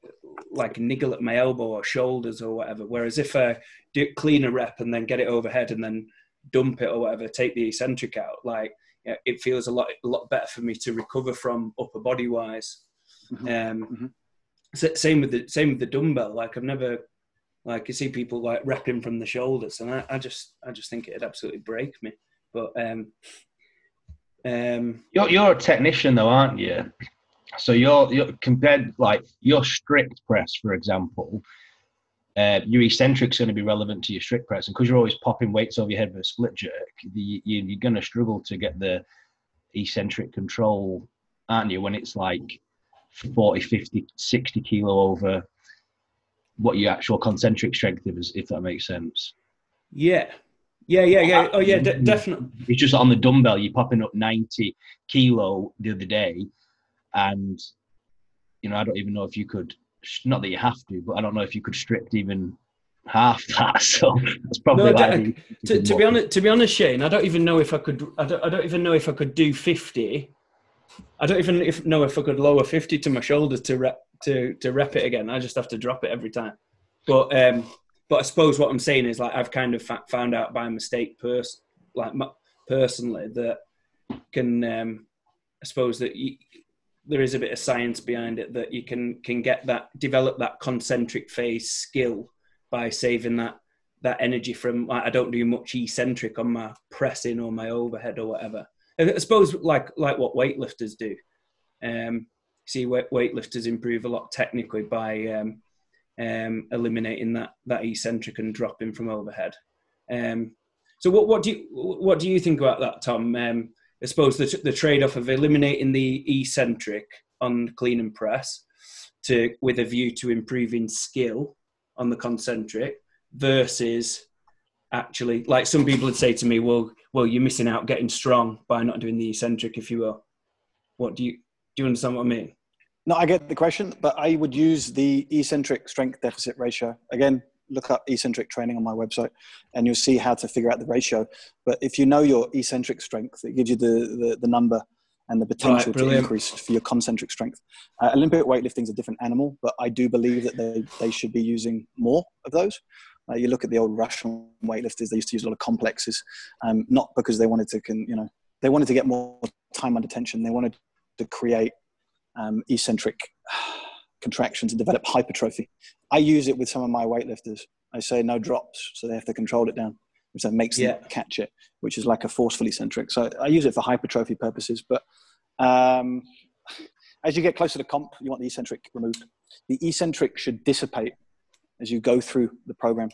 like a niggle at my elbow or shoulders or whatever. Whereas if I do clean a rep and then get it overhead and then dump it or whatever, take the eccentric out, like yeah, it feels a lot a lot better for me to recover from upper body wise. Mm-hmm. Um, mm-hmm. So, same with the same with the dumbbell. Like I've never like you see people like repping from the shoulders, and I, I just I just think it'd absolutely break me. But um, um, you're you're a technician though, aren't you? So you're, you're compared like your strict press, for example, uh, your eccentric's going to be relevant to your strict press, and because you're always popping weights over your head with a split jerk, the, you, are going to struggle to get the eccentric control, aren't you? When it's like 40, 50, 60 kilo over what your actual concentric strength is, if that makes sense. Yeah, yeah, yeah, yeah. Oh, yeah, de- definitely. It's just on the dumbbell, you're popping up 90 kilo the other day, and you know I don't even know if you could not that you have to, but I don't know if you could strip even half that. So that's probably no, like to, to be honest. To be honest, Shane, I don't even know if I could. I don't, I don't even know if I could do fifty. I don't even if, know if I could lower fifty to my shoulders to rep to to rep it again. I just have to drop it every time. But um, but I suppose what I'm saying is like I've kind of found out by mistake, pers- like personally, that can um, I suppose that you, there is a bit of science behind it that you can can get that develop that concentric phase skill by saving that that energy from like, I don't do much eccentric on my pressing or my overhead or whatever. I suppose like like what weightlifters do. Um, see weightlifters improve a lot technically by um, um, eliminating that that eccentric and dropping from overhead. Um, so what what do you what do you think about that, Tom? I suppose the, the trade off of eliminating the eccentric on clean and press to with a view to improving skill on the concentric versus actually like some people would say to me well well you're missing out getting strong by not doing the eccentric if you will what do you do you understand what i mean? No i get the question but i would use the eccentric strength deficit ratio. Again look up eccentric training on my website and you'll see how to figure out the ratio. But if you know your eccentric strength, it gives you the, the, the number and the potential right, to increase for your concentric strength. Uh, Olympic weightlifting is a different animal, but I do believe that they, they should be using more of those. Uh, you look at the old Russian weightlifters; they used to use a lot of complexes, um, not because they wanted to, can, you know, they wanted to get more time under tension. They wanted to create um, eccentric contractions and develop hypertrophy. I use it with some of my weightlifters. I say no drops, so they have to control it down, which then makes them catch it, which is like a forceful eccentric. So I use it for hypertrophy purposes. But um, as you get closer to comp, you want the eccentric removed. The eccentric should dissipate as you go through the program.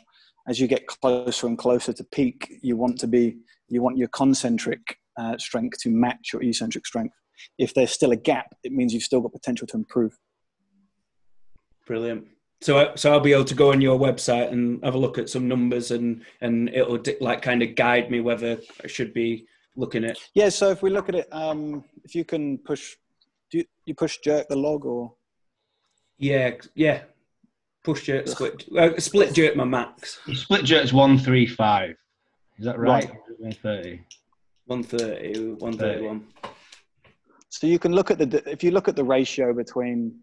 As you get closer and closer to peak, you want to be you want your concentric uh, strength to match your eccentric strength. If there's still a gap, it means you've still got potential to improve. Brilliant. So, I- so I'll be able to go on your website and have a look at some numbers, and and it'll di- like kind of guide me whether I should be looking at. Yeah. So if we look at it, um, if you can push, do you, you push jerk the log or Yeah, yeah. Push jerk, split, uh, split jerk my max. Your split jerk's one three five. Is that right? Right. One thirty. 130, 131. So you can look at the if you look at the ratio between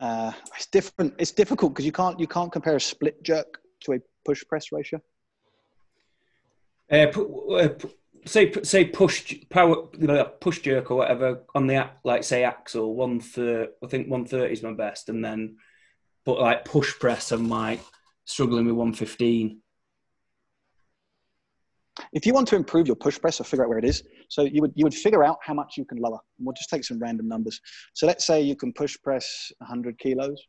uh, it's different. It's difficult because you can't you can't compare a split jerk to a push press ratio. Uh, uh, say say push power push jerk or whatever on the like say axle one thirty. I think one thirty is my best, and then but like push press, I'm like struggling with one fifteen. If you want to improve your push press or figure out where it is, so you would you would figure out how much you can lower. And we'll just take some random numbers. So let's say you can push press 100 kilos,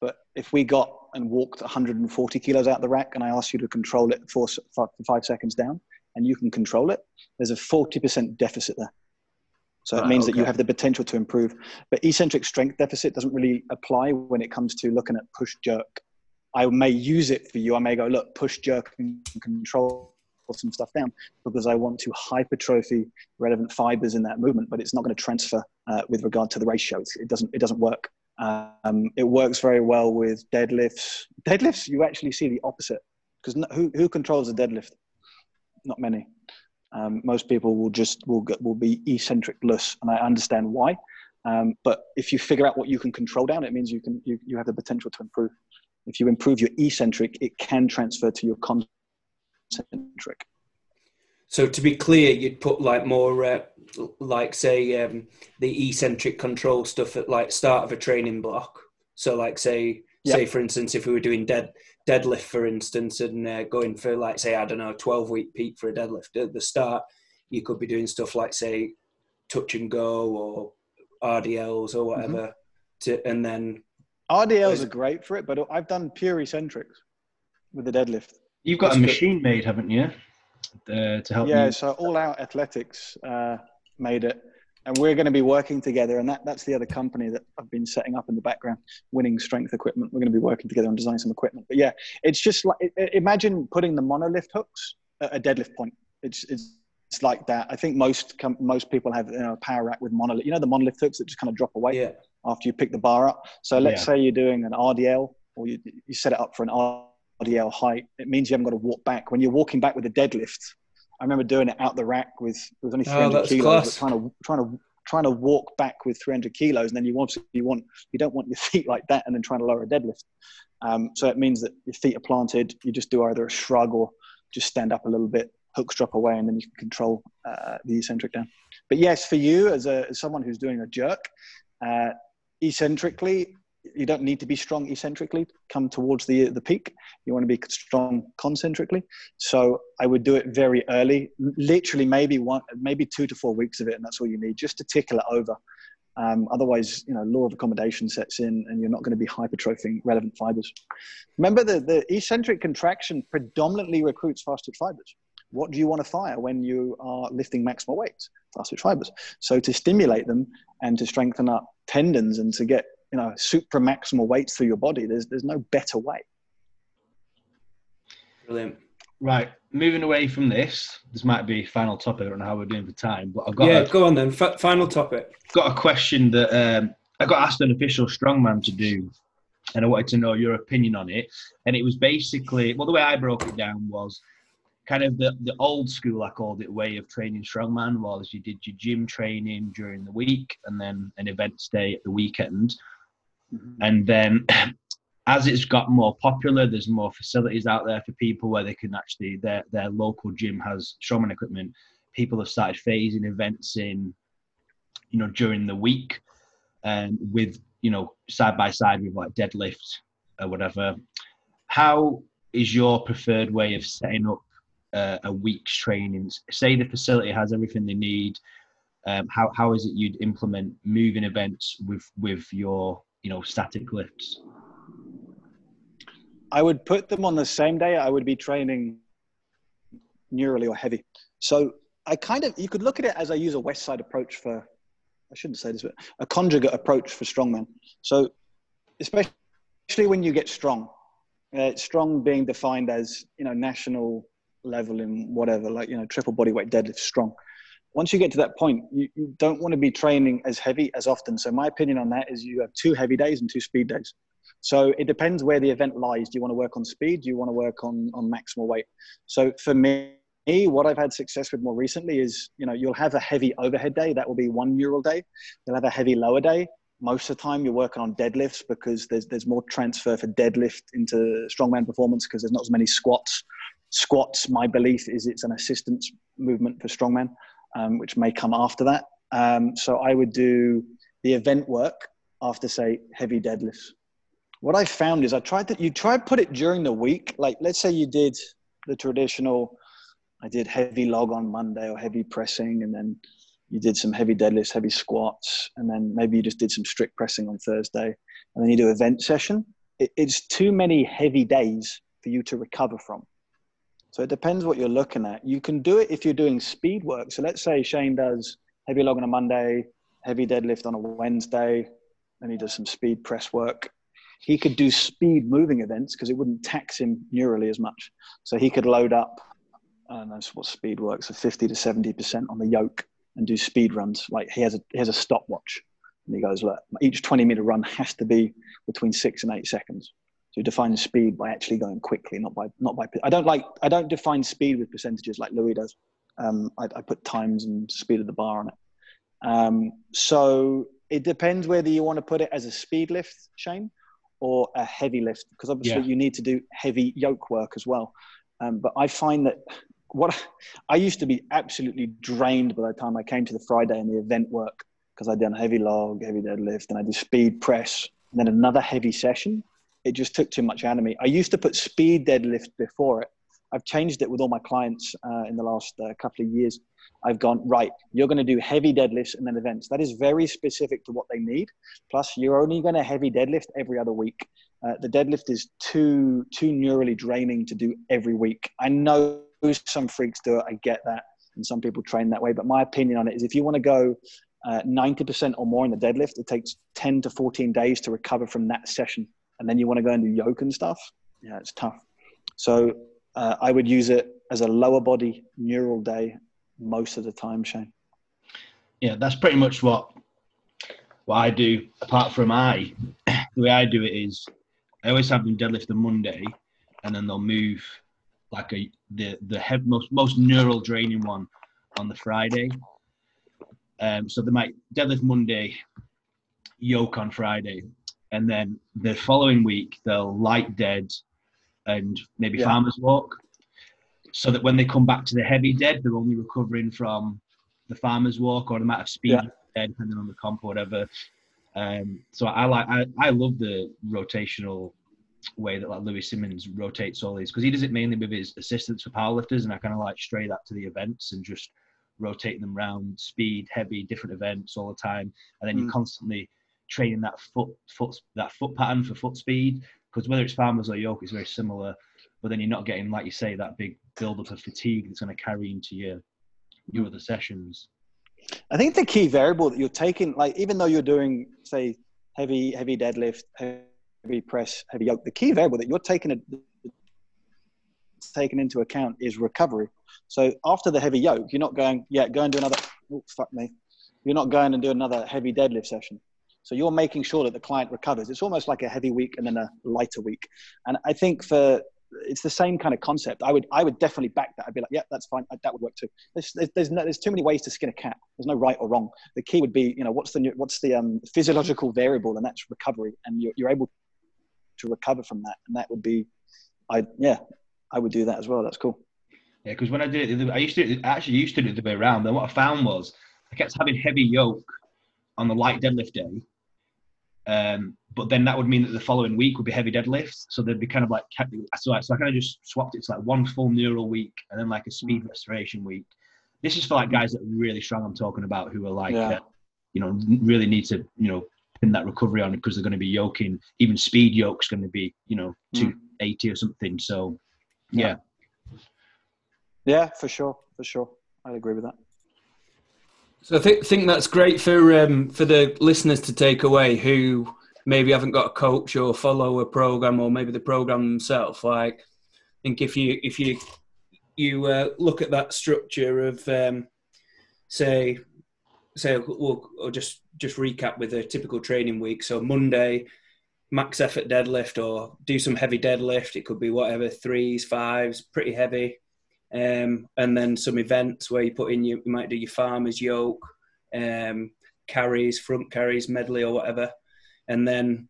but if we got and walked 140 kilos out the rack, and I asked you to control it for five seconds down, and you can control it, there's a 40% deficit there. So it Right, means that you have the potential to improve. But eccentric strength deficit doesn't really apply when it comes to looking at push jerk. I may use it for you. I may go, look, push jerk and control some stuff down because I want to hypertrophy relevant fibers in that movement, but it's not going to transfer uh, with regard to the ratio. It's, it doesn't. It doesn't work. Um, it works very well with deadlifts. Deadlifts, you actually see the opposite because no, who who controls a deadlift? Not many. Um, most people will just will get, will be eccentric-less, and I understand why. Um, but if you figure out what you can control down, it means you can you, you have the potential to improve. If you improve your eccentric, it can transfer to your concentric. So to be clear, you'd put like more, uh, like say, um, the eccentric control stuff at like start of a training block. So like say, Yeah. say for instance, if we were doing dead deadlift, for instance, and uh, going for like say I don't know, twelve week peak for a deadlift at the start, you could be doing stuff like say touch and go or RDLs or whatever. To and then RDLs are great for it, but I've done pure eccentrics with the deadlift. You've got That's a good. machine made, haven't you? Uh, to help Yeah, you. so All Out Athletics uh, made it, and we're going to be working together. And that, that's the other company that I've been setting up in the background, Winning Strength Equipment. We're going to be working together on designing some equipment. But yeah, it's just like i- i- imagine putting the monolift hooks at a deadlift point. It's it's, it's like that. I think most com- most people have you know, a power rack with monolift. You know the monolift hooks that just kind of drop away yeah, after you pick the bar up. So let's Yeah. say you're doing an RDL or you, you set it up for an RDL height. It means you haven't got to walk back. When you're walking back with a deadlift, I remember doing it out the rack with it was only Oh, 300 that's kilos, class. but trying to trying to trying to walk back with 300 kilos, and then you want you want you don't want your feet like that, and then trying to lower a deadlift. Um, so it means that your feet are planted. You just do either a shrug or just stand up a little bit, hooks drop away, and then you can control uh, the eccentric down. But yes, for you as, a, as someone who's doing a jerk, uh, eccentrically, you don't need to be strong eccentrically. Come towards the the peak. You want to be strong concentrically. So I would do it very early, literally maybe one, maybe two to four weeks of it, and that's all you need, just to tickle it over. Um, otherwise, you know, law of accommodation sets in, and you're not going to be hypertrophying relevant fibers. Remember, the the eccentric contraction predominantly recruits fast twitch fibers. What do you want to fire when you are lifting maximal weights? Fast twitch fibers. So to stimulate them and to strengthen up tendons and to get you know super maximal weights through your body, there's there's no better way. brilliant. Right, moving away from this, this might be final topic. I don't know how we're doing for time, but I've got Yeah, a, go on then. F- final topic. got a question that um, I got asked an official strongman to do, and I wanted to know your opinion on it. And it was basically, well, the way I broke it down was kind of the, the old school, I called it, way of training strongman was you did your gym training during the week and then an event stay at the weekend. And then as it's got more popular, there's more facilities out there for people where they can actually, their, their local gym has strongman equipment. People have started phasing events in, you know, during the week um, with, you know, side by side with like deadlift or whatever. How is your preferred way of setting up uh, a week's training? Say the facility has everything they need. Um, how how is it you'd implement moving events with with your you know static lifts? I would put them on the same day. I would be training neurally or heavy. So I kind of you could look at it as I use a West Side approach for I shouldn't say this, but a conjugate approach for strongman. So especially when you get strong, uh, strong being defined as you know national level in whatever, like you know triple body weight deadlift strong. Once you get to that point, you, you don't want to be training as heavy as often. So my opinion on that is you have two heavy days and two speed days. So it depends where the event lies. Do you want to work on speed? Do you want to work on on maximal weight? So for me, what I've had success with more recently is, you know, you'll have a heavy overhead day. That will be one neural day. You'll have a heavy lower day. Most of the time, you're working on deadlifts because there's there's more transfer for deadlift into strongman performance because there's not as many squats. Squats, my belief is it's an assistance movement for strongman, um, which may come after that. Um, so I would do the event work after, say, heavy deadlifts. What I found is I tried that you try put it during the week. Like, let's say you did the traditional I did heavy log on Monday or heavy pressing, and then you did some heavy deadlifts, heavy squats, and then maybe you just did some strict pressing on Thursday, and then you do event session. It, it's too many heavy days for you to recover from. So it depends what you're looking at. You can do it if you're doing speed work. So let's say Shane does heavy log on a Monday, heavy deadlift on a Wednesday, and he does some speed press work. He could do speed moving events because it wouldn't tax him neurally as much. So he could load up and that's what speed works, so 50 to 70% on the yoke and do speed runs. Like he has a, he has a stopwatch and he goes, look, each 20 meter run has to be between six and eight seconds. So you define speed by actually going quickly, not by, not by, I don't like, I don't define speed with percentages like Louie does. Um, I, I, put times and speed of the bar on it. Um, so it depends whether you want to put it as a speed lift, Shane, or a heavy lift, because obviously yeah. you need to do heavy yoke work as well. Um, but I find that what I used to be absolutely drained by the time I came to the Friday and the event work because I'd done heavy log, heavy deadlift, and I did speed press, and then another heavy session. It just took too much out of me. I used to put speed deadlift before it. I've changed it with all my clients uh, in the last uh, couple of years. I've gone right. You're going to do heavy deadlifts and then events. That is very specific to what they need. Plus, you're only going to heavy deadlift every other week. Uh, the deadlift is too too neurally draining to do every week. I know some freaks do it. I get that, and some people train that way. But my opinion on it is, if you want to go uh, 90% or more in the deadlift, it takes 10 to 14 days to recover from that session, and then you want to go and do yoke and stuff. Yeah, it's tough. So uh, I would use it as a lower body neural day most of the time, Shane. Yeah, that's pretty much what what I do. Apart from I, the way I do it is I always have them deadlift on Monday, and then they'll move like a the the head, most most neural draining one on the Friday. Um, so they might deadlift Monday, yoke on Friday, and then the following week they'll light dead and maybe yeah. farmers walk. So that when they come back to the heavy dead, they're only recovering from the farmers walk or the amount of speed yeah. dead, depending on the comp or whatever. Um, so I like I, I love the rotational way that like Louie Simmons rotates all these because he does it mainly with his assistants for powerlifters, and I kind of like stray that to the events and just rotating them around speed, heavy, different events all the time, and then mm. you're constantly training that foot foot that foot pattern for foot speed because whether it's farmers or yoke, it's very similar, but then you're not getting like you say that big build up of fatigue that's going to carry into your your mm. other sessions. I think the key variable that you're taking, like even though you're doing, say, heavy heavy deadlift, heavy press, heavy yoke, the key variable that you're taking a, taken into account is recovery. So after the heavy yoke, you're not going, yeah, go and do another. Oh, fuck me. You're not going and do another heavy deadlift session. So you're making sure that the client recovers. It's almost like a heavy week and then a lighter week. And I think for it's the same kind of concept. I would I would definitely back that. I'd be like, yeah, that's fine. That would work too. There's there's there's, no, there's too many ways to skin a cat. There's no right or wrong. The key would be, you know, what's the new, what's the um, physiological variable, and that's recovery. And you're you're able to recover from that, and that would be, I yeah, I would do that as well. That's cool. Yeah, because when I did it, I used to I actually used to do it the way around. Then what I found was I kept having heavy yoke on the light deadlift day, Um, but then that would mean that the following week would be heavy deadlifts. So they'd be kind of like so. I, so I kind of just swapped it to like one full neural week and then like a speed restoration week. This is for like guys that are really strong. I'm talking about who are like, Yeah. uh, you know, really need to you know pin that recovery on because they're going to be yoking. Even speed yoke's going to be you know Mm. 280 or something. So yeah. Yeah, for sure, for sure. I'd agree with that. So I think think that's great for um, for the listeners to take away who maybe haven't got a coach or follow a program or maybe the program themselves. Like, I think if you if you you uh, look at that structure of um, say say we'll, we'll just just recap with a typical training week. So Monday, max effort deadlift or do some heavy deadlift. It could be whatever threes, fives, pretty heavy. Um, and then some events where you put in your, you might do your farmers yoke, um, carries, front carries, medley or whatever. And then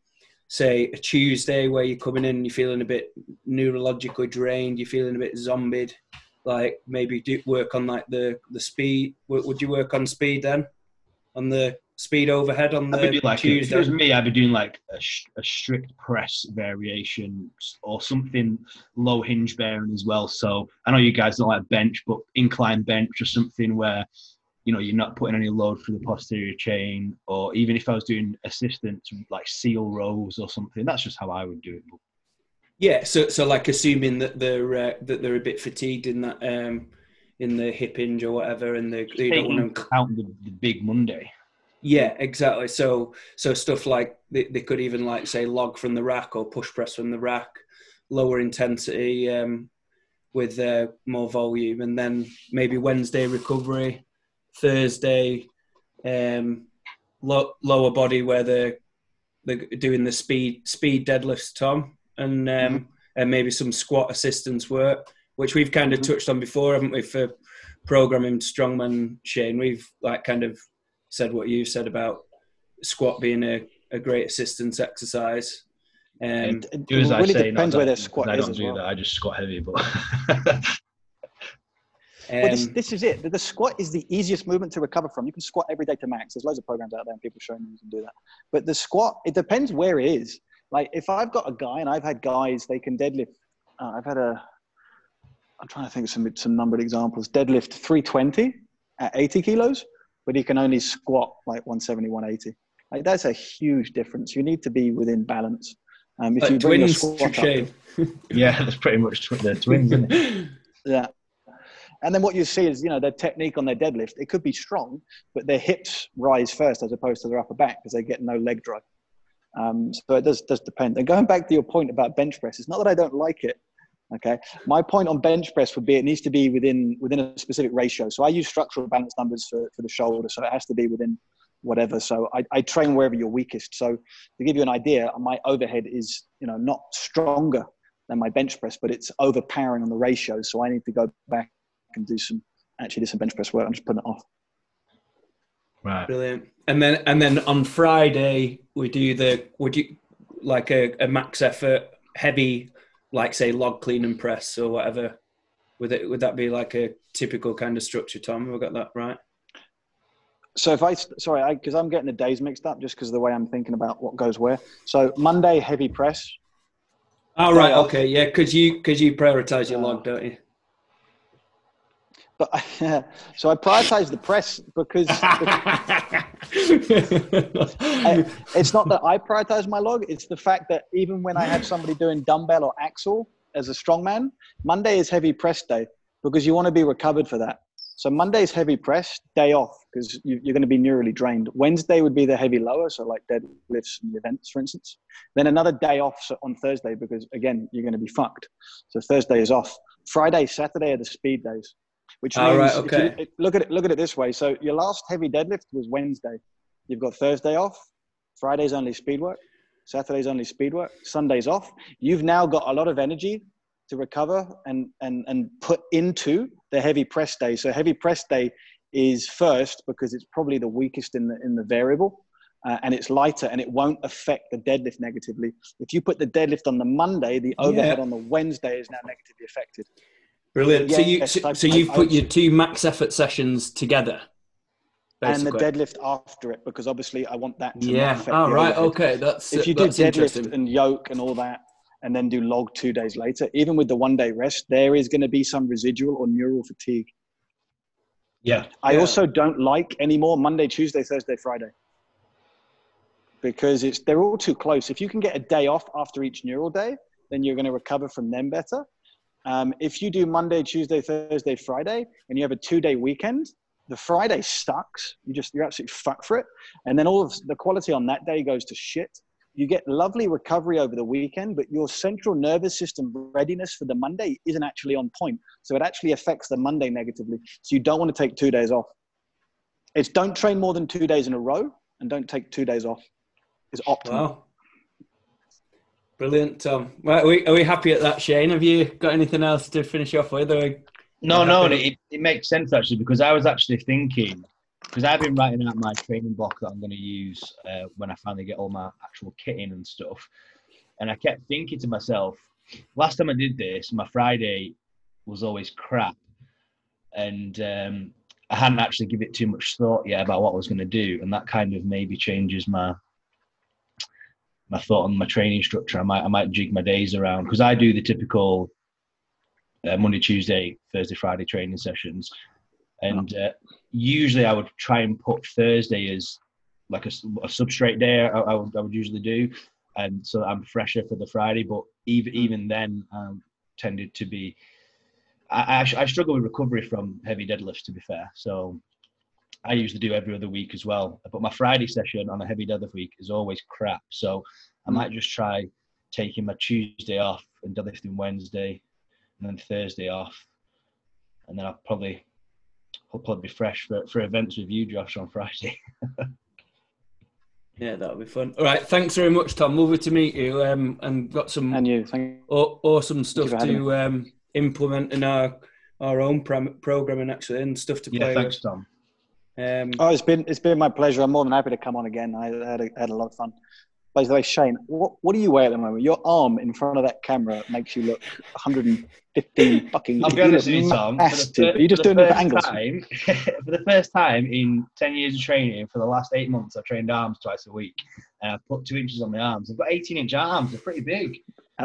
say a Tuesday where you're coming in, you're feeling a bit neurologically drained, you're feeling a bit zombied. Like maybe do work on like the the speed. Would would you work on speed then? On the speed overhead on the like a, if it was me, I'd be doing like a, a strict press variation or something low hinge bearing as well. So I know you guys don't like bench, but incline bench or something where you know you're not putting any load through the posterior chain, or even if I was doing assistance like seal rows or something, that's just how I would do it. But Yeah, so so like assuming that they're uh, that they're a bit fatigued in that um in the hip hinge or whatever, and they, they don't want to. count the, the big Monday. Yeah, exactly. So so stuff like they, they could even like say log from the rack or push press from the rack, lower intensity um, with uh, more volume, and then maybe Wednesday recovery, Thursday um, lo- lower body where they're they're doing the speed speed deadlifts, Tom, and um, and maybe some squat assistance work, which we've kind of Mhm. touched on before, haven't we? For programming strongman, Shane, we've like kind of said what you said about squat being a, a great assistance exercise. Um, It, it Do as I really say, not depends as I where their do, 'cause squat I is don't do well. that. I just squat heavy, but Well, this, um, this is it. The squat is the easiest movement to recover from. You can squat every day to max. There's loads of programs out there and people showing you you can do that. But the squat, it depends where it is. Like if I've got a guy and I've had guys, they can deadlift. Uh, I've had a, I'm trying to think of some, some numbered examples. Deadlift 320 at 80 kilos, but he can only squat like 170, 180. Like that's a huge difference. You need to be within balance. Um, if like you bring your twins, squat up, yeah, that's pretty much tw- the twins. Isn't it? Yeah. And then what you see is, you know, their technique on their deadlift, it could be strong, but their hips rise first as opposed to their upper back because they get no leg drive. Um, so it does, does depend. And going back to your point about bench press, it's not that I don't like it. Okay. My point on bench press would be it needs to be within within a specific ratio. So I use structural balance numbers for, for the shoulder. So it has to be within whatever. So I, I train wherever you're weakest. So to give you an idea, my overhead is, you know, not stronger than my bench press, but it's overpowering on the ratio. So I need to go back and do some actually do some bench press work. I'm just putting it off. Right. Brilliant. And then and then on Friday we do the would you like a, a max effort heavy like say log clean and press or whatever. Would it would that be like a typical kind of structure, Tom? Have I got that right? So if I sorry, because I'm getting the days mixed up just because of the way I'm thinking about what goes where. So Monday heavy press. Oh right, okay, yeah, because you because you prioritize your Uh, log, don't you? But so I prioritize the press because I, it's not that I prioritize my log. It's the fact that even when I have somebody doing dumbbell or axle as a strongman, Monday is heavy press day because you want to be recovered for that. So Monday is heavy press day off because you, you're going to be neurally drained. Wednesday would be the heavy lower, so like deadlifts and events, for instance. Then another day off on Thursday because again you're going to be fucked. So Thursday is off. Friday, Saturday are the speed days, which All means right, if you- look at it. Look at it this way. So your last heavy deadlift was Wednesday. You've got Thursday off. Friday's only speed work. Saturday's only speed work. Sunday's off. You've now got a lot of energy to recover and and and put into the heavy press day. So heavy press day is first because it's probably the weakest in the in the variable. Uh, and it's lighter and it won't affect the deadlift negatively. If you put the deadlift on the Monday, the overhead Yeah. on the Wednesday is now negatively affected. Brilliant. so you Yes, so, I- so you've I put would- your two max effort sessions together. and the deadlift after it because obviously I want that to Yeah. affect Oh, right. Okay. That's If you do deadlift and yoke and all that, and then do log two days later, even with the one day rest, there is going to be some residual or neural fatigue. Yeah. I Yeah. also don't like anymore Monday, Tuesday, Thursday, Friday. Because it's they're all too close. If you can get a day off after each neural day, then you're going to recover from them better. Um, if you do Monday, Tuesday, Thursday, Friday, and you have a two-day weekend, the Friday sucks. You just you're absolutely fucked for it, and then all of the quality on that day goes to shit. You get lovely recovery over the weekend, but your central nervous system readiness for the Monday isn't actually on point. So it actually affects the Monday negatively. So you don't want to take two days off. It's don't train more than two days in a row and don't take two days off. Is optimal. Wow. Brilliant, Tom. Right, are we, are we happy at that, Shane? Have you got anything else to finish off with? Or No, no, it, it makes sense actually because I was actually thinking because I've been writing out my training block that I'm going to use uh, when I finally get all my actual kit in and stuff, and I kept thinking to myself, last time I did this, my Friday was always crap, and um, I hadn't actually given it too much thought yet about what I was going to do, and that kind of maybe changes my my thought on my training structure. I might I might jig my days around because I do the typical uh, Monday, Tuesday, Thursday, Friday training sessions, and uh, usually I would try and put Thursday as like a, a substrate day. I, I, would, I would usually do, and so I'm fresher for the Friday. But even even then, um, tended to be. I, I, I struggle with recovery from heavy deadlifts, to be fair. So I usually do every other week as well. But my Friday session on a heavy deadlift week is always crap. So I Mm. might just try taking my Tuesday off and deadlifting Wednesday, and then Thursday off, and then I'll probably I'll probably be fresh for, for events with you, Josh, on Friday. yeah, that'll be fun. All right, thanks very much, Tom. Lovely to meet you. Um, and got some And you, thank aw- awesome stuff for having to um, implement in our our own prom- programming actually, and stuff to play. yeah, play thanks, Tom. Um, Oh, it's been it's been my pleasure. I'm more than happy to come on again. I had a, had a lot of fun. By the way, Shane, what what do you weigh at the moment? Your arm in front of that camera makes you look 115 fucking. I'll be honest with you, Tom. massive. For the, Are you just doing it for angles? Time, for the first time in 10 years of training, for the last eight months, I've trained arms twice a week. And I've put two inches on my arms. I've got 18 inch arms. They're pretty big.